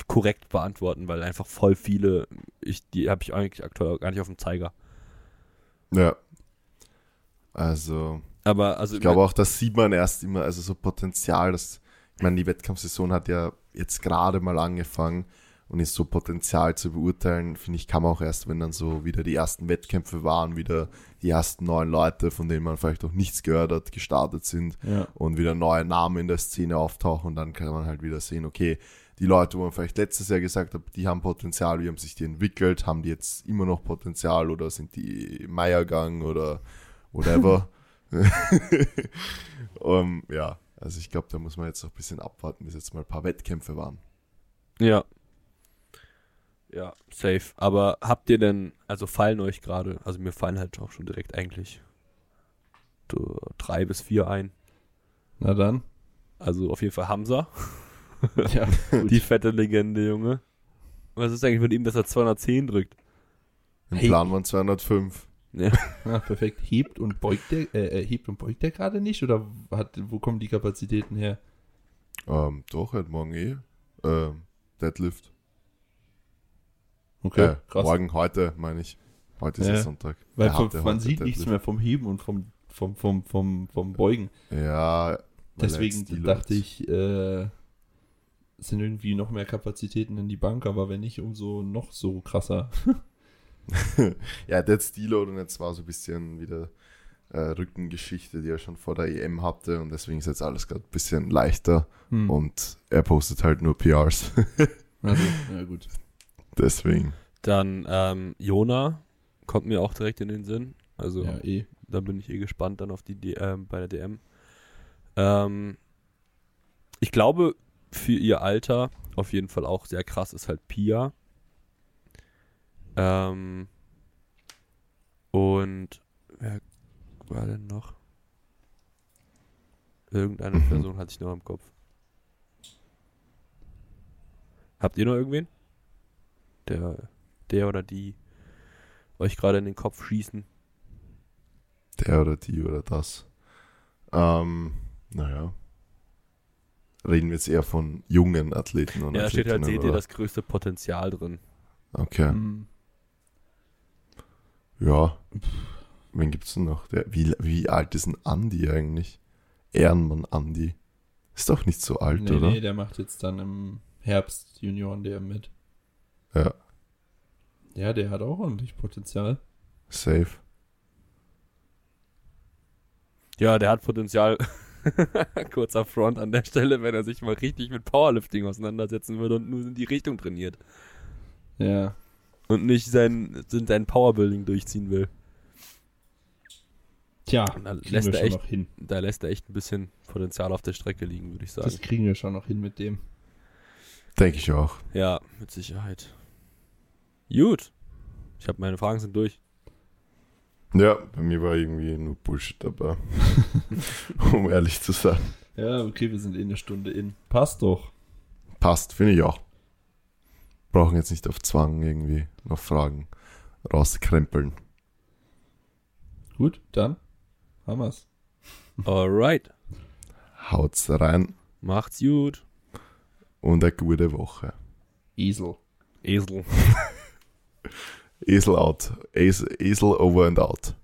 korrekt beantworten, weil einfach voll viele, ich, die habe ich eigentlich aktuell gar nicht auf dem Zeiger. Ja. Also, Aber also Ich glaube auch, das sieht man erst immer, also so Potenzial, dass, ich meine, die Wettkampfsaison hat ja jetzt gerade mal angefangen und ist so Potenzial zu beurteilen, finde ich, kann man auch erst, wenn dann so wieder die ersten Wettkämpfe waren, wieder die ersten neuen Leute, von denen man vielleicht noch nichts gehört hat, gestartet sind Ja. und wieder neue Namen in der Szene auftauchen und dann kann man halt wieder sehen, okay, die Leute, wo man vielleicht letztes Jahr gesagt hat, die haben Potenzial, wie haben sich die entwickelt, haben die jetzt immer noch Potenzial oder sind die Meiergang oder whatever. um, ja, also ich glaube, da muss man jetzt noch ein bisschen abwarten, bis jetzt mal ein paar Wettkämpfe waren. Ja. Ja, safe. Aber habt ihr denn, also fallen euch gerade, also mir fallen halt auch schon direkt eigentlich so drei bis vier ein. Na dann. Also auf jeden Fall Hamza, Ja, die fette Legende, Junge. Was ist eigentlich mit ihm, dass er 210 drückt? Im Hey. Plan waren 205. Ja. Ah, perfekt. Hebt und beugt der, äh, äh, hebt und beugt der gerade nicht? Oder hat, wo kommen die Kapazitäten her? Ähm, doch, halt morgen eh. Ähm, Deadlift. Okay, äh, Morgen, heute, meine ich. Heute ist Ja. Sonntag. Weil hatte man sieht nichts mehr vom Heben und vom, vom, vom, vom, vom Beugen. Ja, Deswegen dachte ich, äh, es sind irgendwie noch mehr Kapazitäten in die Bank, aber wenn nicht, umso noch so krasser. ja, der Deload und jetzt war so ein bisschen wieder äh, Rückengeschichte, die er schon vor der EM hatte und deswegen ist jetzt alles gerade ein bisschen leichter Hm. und er postet halt nur PRs. Also, ja gut. Deswegen. Dann ähm, Jona kommt mir auch direkt in den Sinn. Also Ja, eh. da bin ich eh gespannt dann auf die D ähm, bei der DM. Ähm, ich glaube, für ihr Alter auf jeden Fall auch sehr krass ist halt Pia. Ähm, und wer war denn noch? Irgendeine Mhm. Person hatte ich noch im Kopf. Habt ihr noch irgendwen? Der, der oder die euch gerade in den Kopf schießen? Der oder die oder das. Ähm, naja. Reden wir jetzt eher von jungen Athleten und Ja, da steht halt, seht ihr das größte Potenzial drin. Okay. Hm. Ja. Wen gibt's denn noch? Der, wie, wie alt ist ein Andi eigentlich? Ehrenmann Andi. Ist doch nicht so alt, Nee, oder? nee, der macht jetzt dann im Herbst Junioren der mit. Ja, Ja, der hat auch ordentlich Potenzial. safe. Ja, der hat Potenzial. Kurzer Front an der Stelle, wenn er sich mal richtig mit Powerlifting auseinandersetzen würde und nur in die Richtung trainiert. Ja. Und nicht sein, sein Powerbuilding durchziehen will. Tja, Da lässt, er echt, noch hin. da lässt er echt ein bisschen Potenzial auf der Strecke liegen, würde ich sagen. Das kriegen wir schon noch hin mit dem. Denke ich auch. Ja, mit Sicherheit. Gut. Ich habe meine Fragen sind durch. Ja, bei mir war irgendwie nur Bullshit dabei. um ehrlich zu sein. Ja, okay, wir sind in eine Stunde in. Passt doch. Passt, finde ich auch. Brauchen jetzt nicht auf Zwang irgendwie noch Fragen rauskrempeln. Gut, dann haben wir's. Alright. Haut's rein Macht's gut. und eine gute Woche. Esel. Esel. Esel out. Esel, over and out.